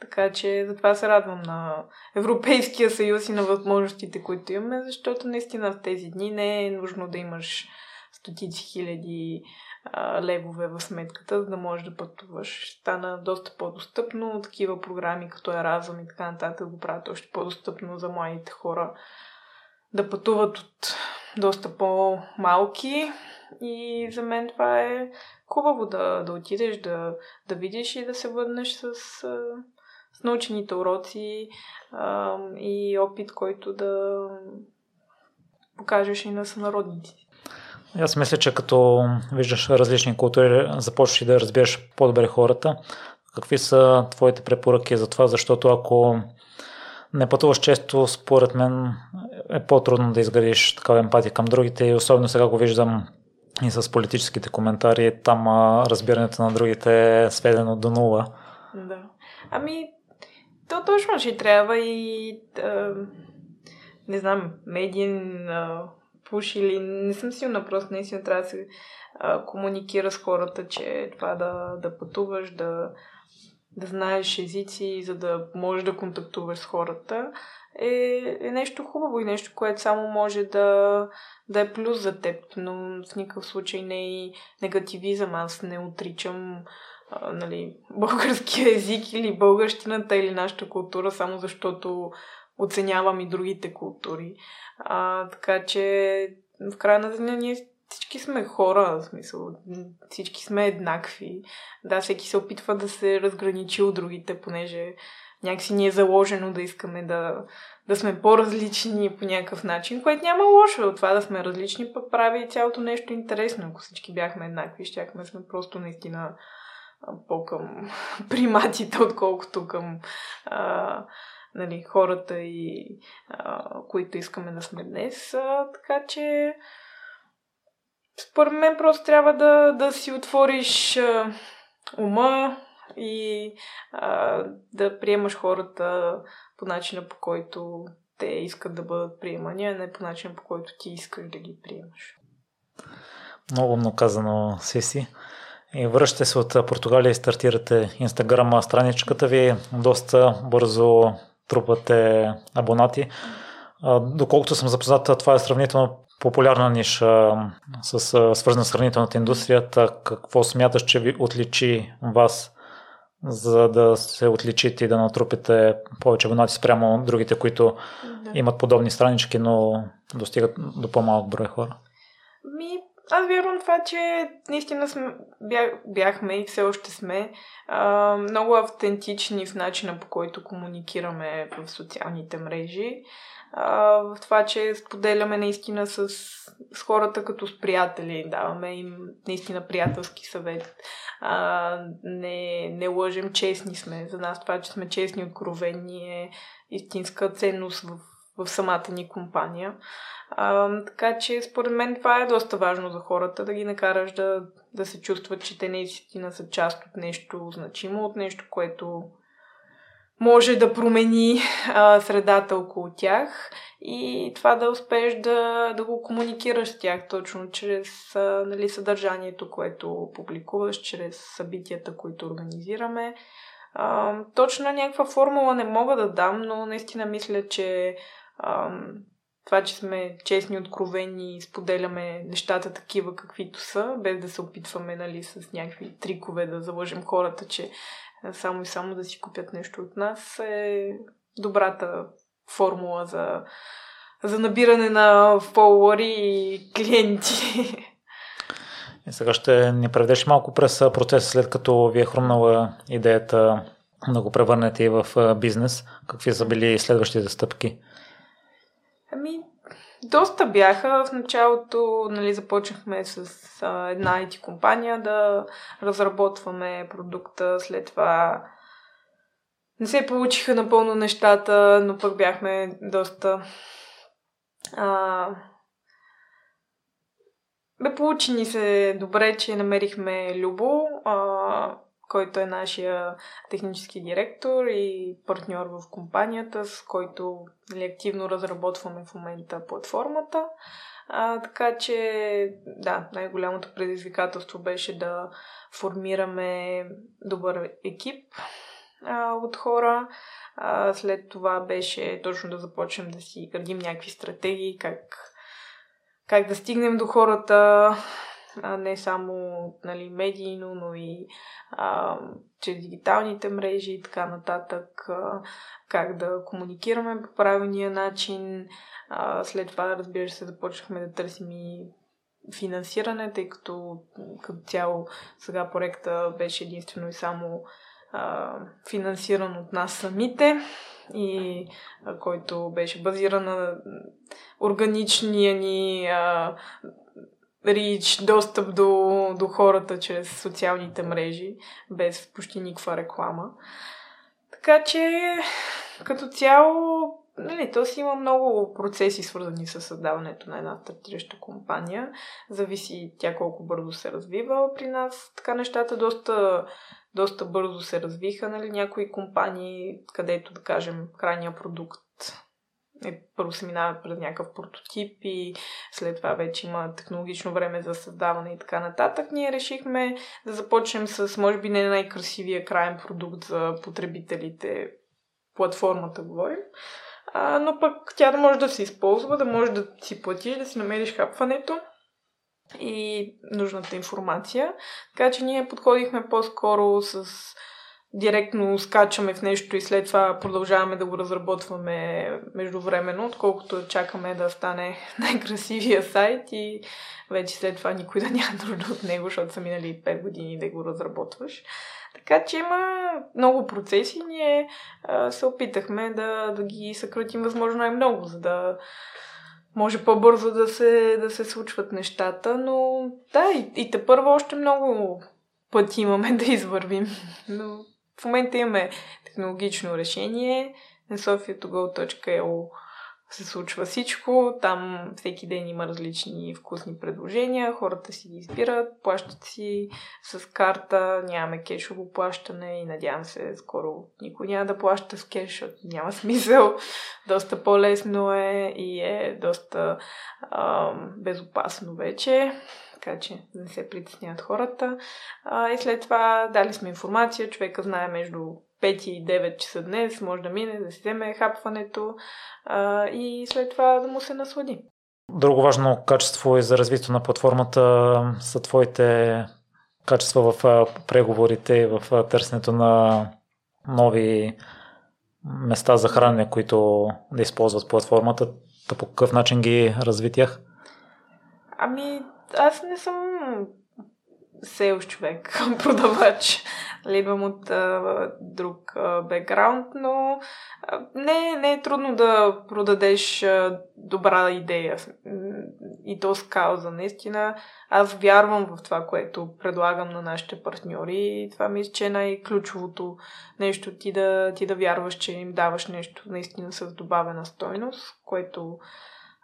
S1: Така че затова се радвам на Европейския съюз и на възможностите, които имаме, защото наистина в тези дни не е нужно да имаш стотици хиляди а, левове в сметката, за да можеш да пътуваш. Стана доста по-достъпно. Такива програми като Еразъм и така нататък го правят още по-достъпно за младите хора да пътуват от доста по-малки и за мен това е хубаво да, да отидеш, да, да видиш и да се върнеш с, с научените уроци а, и опит, който да покажеш и на сънародници.
S2: Аз мисля, че като виждаш различни култури, започваш и да разбираш по-добре хората. Какви са твоите препоръки за това? Защото ако не пътуваш често, според мен е по-трудно да изградиш такава емпатия към другите и особено сега го виждам и с политическите коментари, там разбирането на другите е сведено до нула.
S1: Да. Ами, то точно ще трябва и а, не знам, медиен а, пуш или не съм силна, просто наистина трябва да се а, комуникира с хората, че това да, да пътуваш, да да знаеш езици, за да можеш да контактуваш с хората, е, е нещо хубаво и нещо, което само може да, да е плюс за теб, но в никакъв случай не е и негативизъм. Аз не отричам а, нали, българския език или българщината или нашата култура, само защото оценявам и другите култури. А, така че в края на деня ние всички сме хора, в смисъл, всички сме еднакви. Да, всеки се опитва да се разграничи от другите, понеже някакси ни е заложено да искаме да, да сме по-различни по някакъв начин, което няма лошо от това да сме различни, пък прави цялото нещо интересно. Ако всички бяхме еднакви, щяхме сме просто наистина по-към приматите, отколкото към а, нали, хората, и, а, които искаме да сме днес. А, така че според мен просто трябва да, да си отвориш а, ума и а, да приемаш хората по начина по който те искат да бъдат приемани, а не по начина по който ти искаш да ги приемаш.
S2: Много много казано, Сеси. И връщате се от Португалия и стартирате Инстаграма страничката ви. Доста бързо трупате абонати. Доколкото съм запознат, това е сравнително популярна ниша с свързана с хранителната индустрия. Какво смяташ, че ви отличи вас, за да се отличите и да натрупите повече абонати спрямо другите, които да. имат подобни странички, но достигат до по-малък брой хора?
S1: Ми, аз вярвам това, че наистина сме, бях, бяхме и все още сме а, много автентични в начина по който комуникираме в социалните мрежи в това, че споделяме наистина с, с хората като с приятели, даваме им наистина приятелски съвет. А, не, не лъжем, честни сме. За нас това, че сме честни, откровени е истинска ценност в, в самата ни компания. А, така че според мен това е доста важно за хората, да ги накараш да, да се чувстват, че те наистина са част от нещо значимо, от нещо, което може да промени а, средата около тях и това да успееш да, да го комуникираш с тях точно чрез а, нали, съдържанието, което публикуваш, чрез събитията, които организираме. А, точно някаква формула не мога да дам, но наистина мисля, че а, това, че сме честни, откровени и споделяме нещата такива каквито са, без да се опитваме нали, с някакви трикове да залъжем хората, че само и само да си купят нещо от нас, е добрата формула за, за набиране на фолуари и клиенти.
S2: И сега ще ни преведеш малко през процеса, след като ви е хрумнала идеята да го превърнете и в бизнес. Какви са били следващите стъпки?
S1: Ами, доста бяха. В началото нали, започнахме с а, една IT компания да разработваме продукта. След това не се получиха напълно нещата, но пък бяхме доста... А, бе, получи ни се добре, че намерихме Любо. А, който е нашия технически директор и партньор в компанията, с който нали, активно разработваме в момента платформата. А, така че, да, най-голямото предизвикателство беше да формираме добър екип а, от хора. А, след това беше точно да започнем да си градим някакви стратегии, как, как да стигнем до хората, а не само нали, медийно, но и а, чрез дигиталните мрежи и така нататък, а, как да комуникираме по правилния начин. А, след това, разбира се, започнахме да търсим и финансиране, тъй като като цяло сега проекта беше единствено и само а, финансиран от нас самите и а, който беше базиран на органичния ни а, рич, достъп до, до хората чрез социалните мрежи, без почти никаква реклама. Така че, като цяло, нали, то си има много процеси, свързани с създаването на една стартираща компания. Зависи тя колко бързо се развива при нас. Така нещата доста, доста бързо се развиха. Нали, някои компании, където, да кажем, крайния продукт е, първо се минава през някакъв прототип и след това вече има технологично време за създаване и така нататък. Ние решихме да започнем с, може би, не най-красивия крайен продукт за потребителите, платформата говорим, а, но пък тя да може да се използва, да може да си платиш, да си намериш хапването и нужната информация. Така че ние подходихме по-скоро с директно скачаме в нещо и след това продължаваме да го разработваме междувременно, отколкото чакаме да стане най-красивия сайт и вече след това никой да няма нужда от него, защото са минали 5 години да го разработваш. Така че има много процеси. Ние се опитахме да, да ги съкратим възможно най-много, за да може по-бързо да се, да се случват нещата. Но да, и, и те първо още много пъти имаме да извървим. Но в момента имаме технологично решение на sofiatogo.eu се случва всичко. Там всеки ден има различни вкусни предложения, хората си ги избират, плащат си с карта, нямаме кешово плащане и надявам се скоро никой няма да плаща с кеш, защото няма смисъл. Доста по-лесно е и е доста ам, безопасно вече така че не се притесняват хората. А, и след това дали сме информация, човека знае между 5 и 9 часа днес, може да мине, да си вземе хапването а, и след това да му се наслади.
S2: Друго важно качество и за развитието на платформата са твоите качества в преговорите и в търсенето на нови места за хранене, които да използват платформата. Та по какъв начин ги развитях?
S1: Ами, аз не съм сейлс човек, продавач. Нали, идвам от а, друг а, бекграунд, но а, не, не е трудно да продадеш а, добра идея и то с кауза. Наистина, аз вярвам в това, което предлагам на нашите партньори и това мисля, че е най-ключовото нещо ти да, ти да вярваш, че им даваш нещо наистина с добавена стойност, което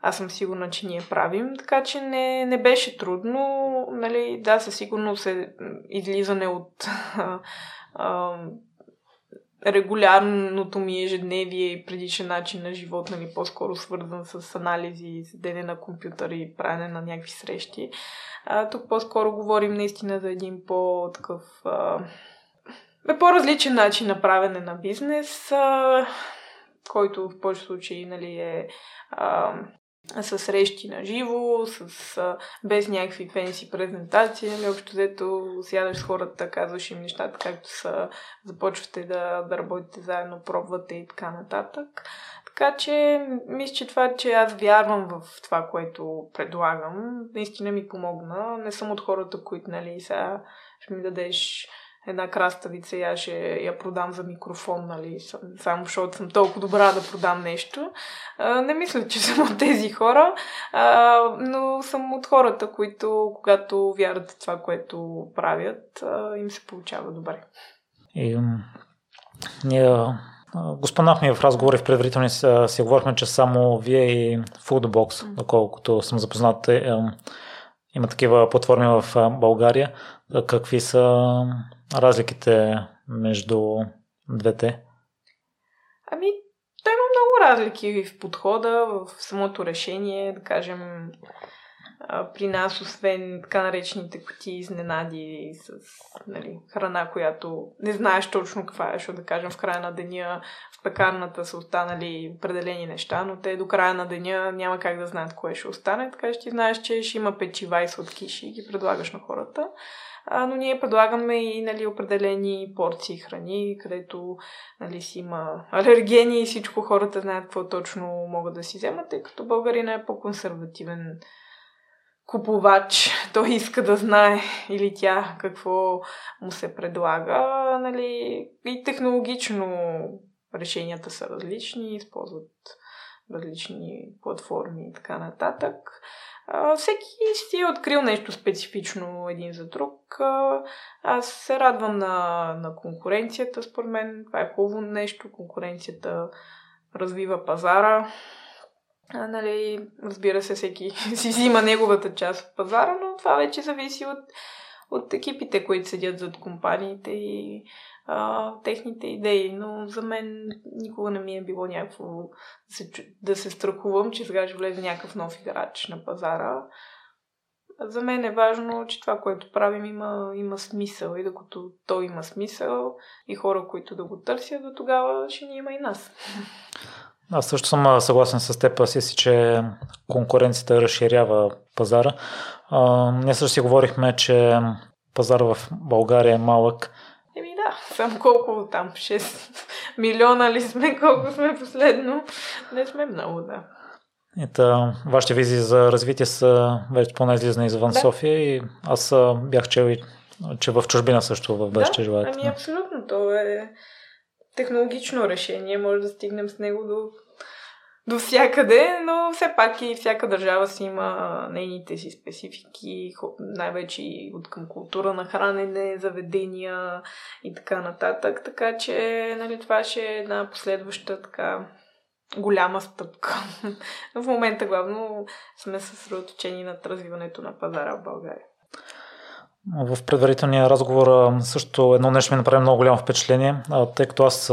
S1: аз съм сигурна, че ние правим, така че не, не беше трудно. Нали, да, със сигурност е излизане от а, а, регулярното ми ежедневие и предишен начин на живот, нали, по-скоро свързан с анализи, седене на компютър и правене на някакви срещи. А, тук по-скоро говорим наистина за един по-такъв а, по-различен начин на правене на бизнес, а, който в повечето случаи нали, е а, с срещи на живо, с, а, без някакви фенси презентации, нали, общо взето сядаш с хората, казваш им нещата както са, започвате да, да работите заедно, пробвате и така нататък. Така че, мисля, че това, че аз вярвам в това, което предлагам, наистина ми помогна. Не съм от хората, които, нали, сега ще ми дадеш една краставица и аз ще я продам за микрофон, нали, само защото съм толкова добра да продам нещо. А, не мисля, че съм от тези хора, а, но съм от хората, които, когато вярват в това, което правят, а, им се получава добре.
S2: И, ние го споменахме в разговори в предварителни си говорихме, че само вие и Foodbox, доколкото съм запознат, е, има такива платформи в България. Какви са разликите между двете?
S1: Ами, той има много разлики в подхода, в самото решение, да кажем, при нас, освен така наречените кутии изненади с нали, храна, която не знаеш точно каква е, защото да кажем в края на деня в пекарната са останали определени неща, но те до края на деня няма как да знаят кое ще остане, така че ти знаеш, че ще има печива и сладкиши и ги предлагаш на хората. А, но ние предлагаме и нали, определени порции храни, където нали, си има алергени и всичко хората знаят какво точно могат да си вземат, тъй като българина е по-консервативен купувач, той иска да знае или тя какво му се предлага. Нали, и технологично решенията са различни, използват различни платформи и така нататък. Всеки си е открил нещо специфично един за друг. Аз се радвам на, на конкуренцията, според мен. Това е хубаво нещо. Конкуренцията развива пазара. А, нали, разбира се, всеки си взима неговата част от пазара, но това вече зависи от, от екипите, които седят зад компаниите и а, техните идеи. Но за мен никога не ми е било някакво да се, да се страхувам, че сега ще влезе някакъв нов играч на пазара. За мен е важно, че това, което правим, има, има смисъл. И докато то има смисъл и хора, които да го търсят, до тогава ще ни има и нас.
S2: Аз също съм съгласен с теб, си, че конкуренцията разширява пазара. А, ние също си говорихме, че пазар в България е малък.
S1: Еми да, само колко там, 6 милиона ли сме, колко сме последно. Не сме много, да.
S2: Ето, вашите визии за развитие са вече по излизане извън да. София и аз бях чел, че в чужбина също в бъдеще да, желаете.
S1: Ами абсолютно, то е технологично решение, може да стигнем с него до, до всякъде, но все пак и всяка държава си има нейните си специфики, най-вече и от към култура на хранене, заведения и така нататък. Така че нали, това ще е една последваща така голяма стъпка. в момента главно сме съсредоточени над развиването на пазара в България.
S2: В предварителния разговор също едно нещо ми направи много голямо впечатление, тъй като аз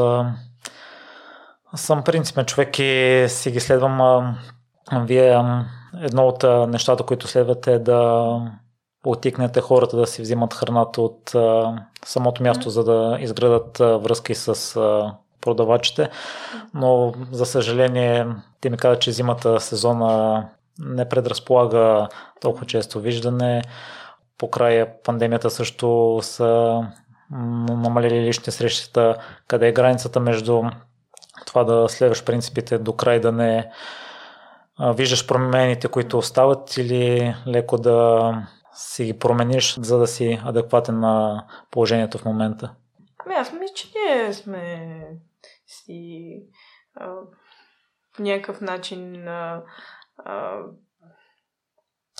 S2: съм принципен човек и си ги следвам. Вие едно от нещата, които следвате е да отикнете хората да си взимат храната от самото място, за да изградат връзки с продавачите. Но, за съжаление, ти ми каза, че зимата сезона не предразполага толкова често виждане. По края пандемията също са намалили лични срещата, къде е границата между това да следваш принципите до край, да не виждаш промените, които остават или леко да си ги промениш, за да си адекватен на положението в момента?
S1: Ами аз мисля, че ние сме си а, по някакъв начин а, а,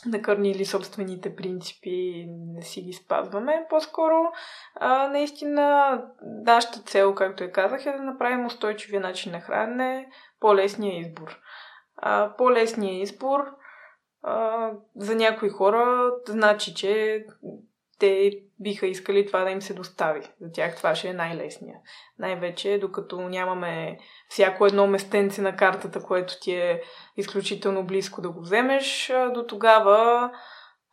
S1: накърнили собствените принципи, не си ги спазваме. По-скоро, а, наистина, нашата цел, както я казах, е да направим устойчивия начин на хранене, по-лесния избор. А, по-лесния избор а, за някои хора значи, че те биха искали това да им се достави. За тях това ще е най-лесния. Най-вече, докато нямаме всяко едно местенце на картата, което ти е изключително близко да го вземеш, до тогава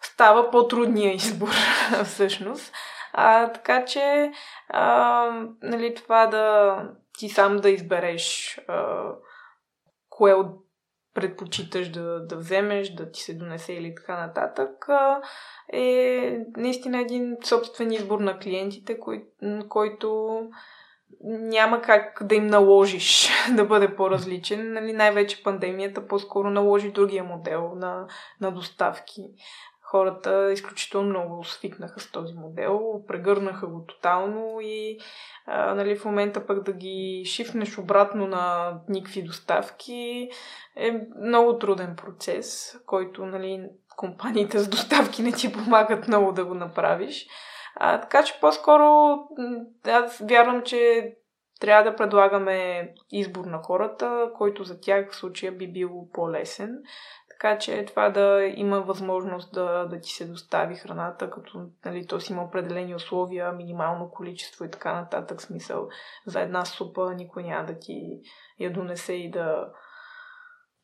S1: става по-трудния избор, всъщност. А, така че, а, нали, това да ти сам да избереш а, кое от предпочиташ да, да вземеш, да ти се донесе или така нататък, е наистина един собствен избор на клиентите, кой, който няма как да им наложиш да бъде по-различен. Нали, най-вече пандемията по-скоро наложи другия модел на, на доставки хората изключително много свикнаха с този модел, прегърнаха го тотално и а, нали, в момента пък да ги шифнеш обратно на никакви доставки е много труден процес, който нали, компаниите с доставки не ти помагат много да го направиш. А, така че по-скоро аз вярвам, че трябва да предлагаме избор на хората, който за тях в случая би бил по-лесен. Така че това да има възможност да, да ти се достави храната, като нали, то си има определени условия, минимално количество и така нататък. Смисъл за една супа никой няма да ти я донесе и да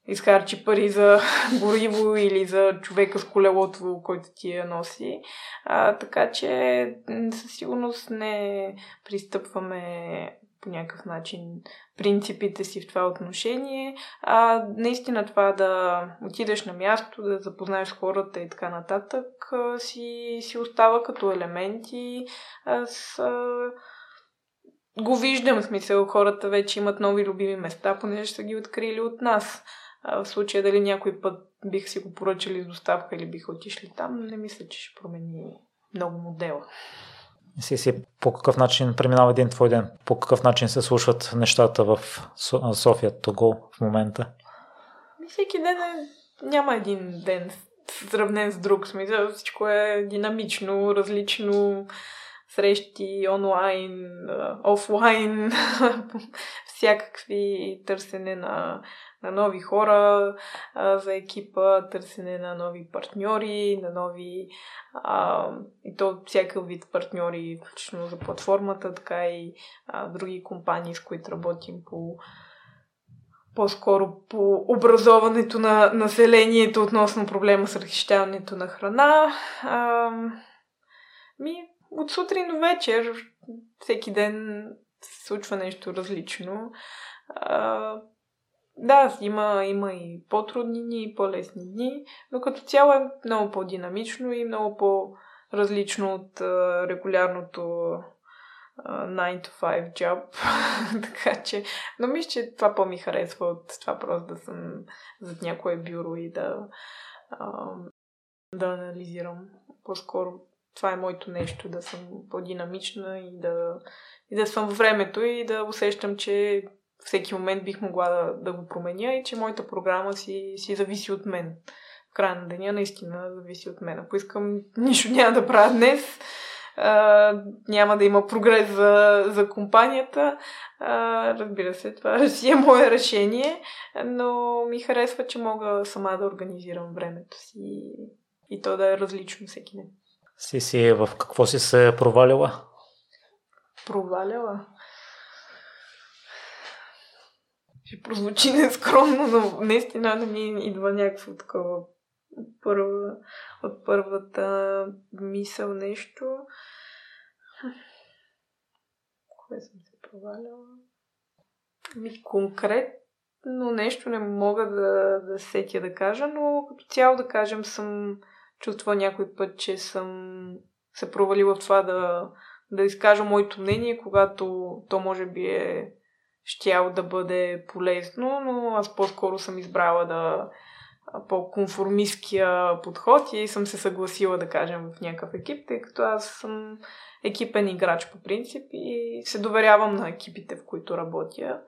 S1: изхарчи пари за гориво или за човека с колелото, който ти я носи. А, така че със сигурност не пристъпваме по някакъв начин принципите си в това отношение, а наистина това да отидеш на място, да запознаеш хората и така нататък, си, си остава като елементи. Аз а, го виждам, в смисъл хората вече имат нови любими места, понеже са ги открили от нас. А в случая дали някой път бих си го поръчали с доставка или биха отишли там, не мисля, че ще промени много модела
S2: си по какъв начин преминава един твой ден, по какъв начин се случват нещата в София, Того в момента?
S1: Всеки ден е, няма един ден сравнен с друг. Смисъл, всичко е динамично, различно, срещи онлайн, офлайн, всякакви търсене на на нови хора а, за екипа, търсене на нови партньори, на нови а, и то всякакъв вид партньори, включително за платформата, така и а, други компании, с които работим по по-скоро по образоването на населението относно проблема с разхищаването на храна. А, ми, от сутрин до вечер, всеки ден се случва нещо различно. А, да, има, има и по-трудни дни, и по-лесни дни, но като цяло е много по-динамично и много по-различно от а, регулярното а, 9 to 5 job. така че, но мисля, че това по-ми харесва от това просто да съм зад някое бюро и да, а, да анализирам. По-скоро това е моето нещо, да съм по-динамична и да, и да съм във времето и да усещам, че всеки момент бих могла да, да го променя и че моята програма си, си зависи от мен. В края на деня наистина зависи от мен. Ако искам, нищо няма да правя днес. А, няма да има прогрес за, за компанията. А, разбира се, това си е мое решение, но ми харесва, че мога сама да организирам времето си и то да е различно всеки ден.
S2: Си си в какво си се провалила?
S1: Проваляла? Ще прозвучи нескромно, но наистина не ми идва някакво такова първа, от първата мисъл нещо. Кое съм се проваляла? Ми конкретно нещо не мога да, да сетя да кажа, но като цяло да кажем съм чувствала някой път, че съм се провалила в това да, да изкажа моето мнение, когато то може би е щяло да бъде полезно, но аз по-скоро съм избрала да по-конформистския подход и съм се съгласила да кажем в някакъв екип, тъй като аз съм екипен играч по принцип и се доверявам на екипите, в които работя.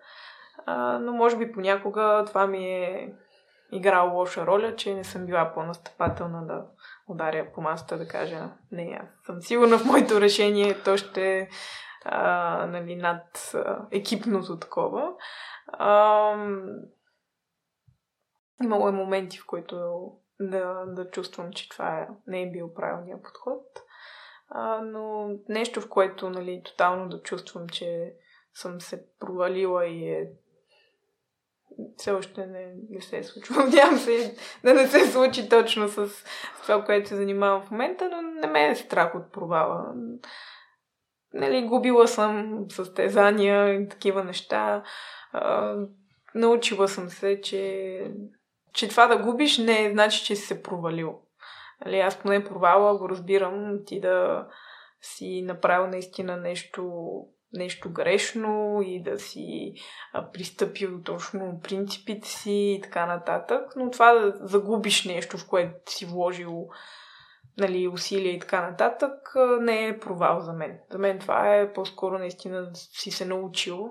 S1: А, но може би понякога това ми е играло лоша роля, че не съм била по-настъпателна да ударя по масата да кажа не, аз съм сигурна в моето решение, то ще а, нали, над а, екипното такова. А, имало е моменти, в които да, да чувствам, че това е, не е бил правилният подход. А, но нещо, в което нали, тотално да чувствам, че съм се провалила и е все още не, не се е случва. Надявам се да не се случи точно с, с това, което се занимавам в момента, но не ме е страх от провала. Нали, губила съм състезания и такива неща. А, научила съм се, че, че това да губиш не е значи, че си се провалил. Нали, аз поне провала го разбирам ти да си направил наистина нещо нещо грешно и да си а, пристъпил точно принципите си и така нататък. Но това да загубиш нещо, в което си вложил нали, усилия и така нататък, не е провал за мен. За мен това е по-скоро наистина си се научил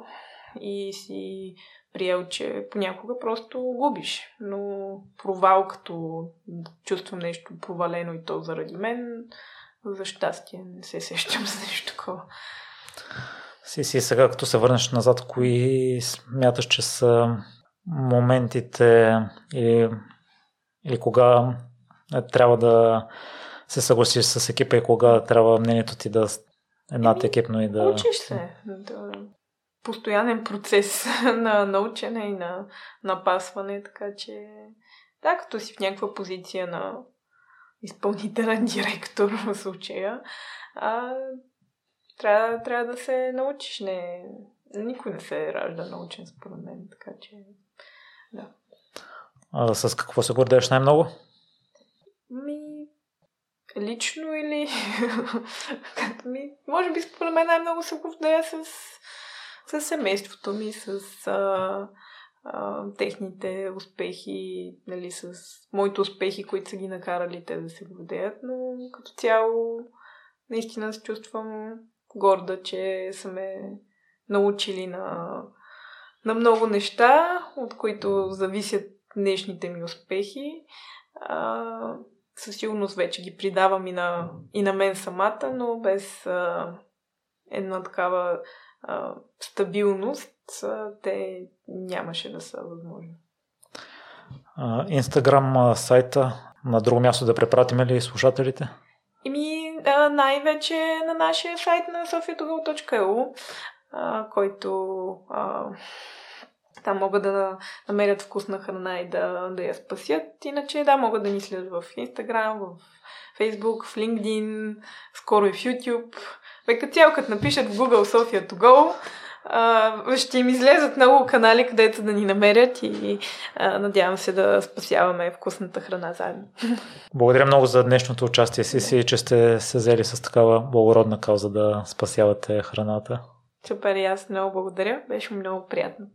S1: и си приел, че понякога просто губиш. Но провал, като чувствам нещо провалено и то заради мен, за щастие не се сещам за нещо такова.
S2: Си, си сега, като се върнеш назад, кои смяташ, че са моментите или, или кога трябва да се съгласиш с екипа и кога трябва мнението ти да е над екипно и да...
S1: Учиш се. Да... Постоянен процес на научене и на напасване, така че да, като си в някаква позиция на изпълнителен директор в случая, а, трябва, трябва да се научиш. Не, никой не се ражда научен, според мен. Така че, да.
S2: А с какво се гордееш най-много?
S1: Ми, лично или... ми, може би според мен най-много се гордея с, с семейството ми, с а, а, техните успехи, нали, с моите успехи, които са ги накарали те да се гордеят, но като цяло наистина се чувствам горда, че са ме научили на, на много неща, от които зависят днешните ми успехи. А, със сигурност вече ги придавам и на, и на мен самата, но без а, една такава а, стабилност а, те нямаше да са възможни.
S2: Инстаграм сайта на друго място да препратим ли слушателите?
S1: Ими, най-вече на нашия сайт на sofiatogal.eu, който а, там могат да намерят вкусна храна и да, да я спасят. Иначе, да, могат да ни следят в Instagram, в Facebook, в LinkedIn, скоро и в YouTube. Бе, като цяло, като напишат в Google Sofia to go, а, ще им излезат много канали, където да ни намерят и а, надявам се да спасяваме вкусната храна заедно.
S2: Благодаря много за днешното участие си, си че сте се взели с такава благородна кауза да спасявате храната.
S1: Супер, и аз много благодаря. Беше много приятно.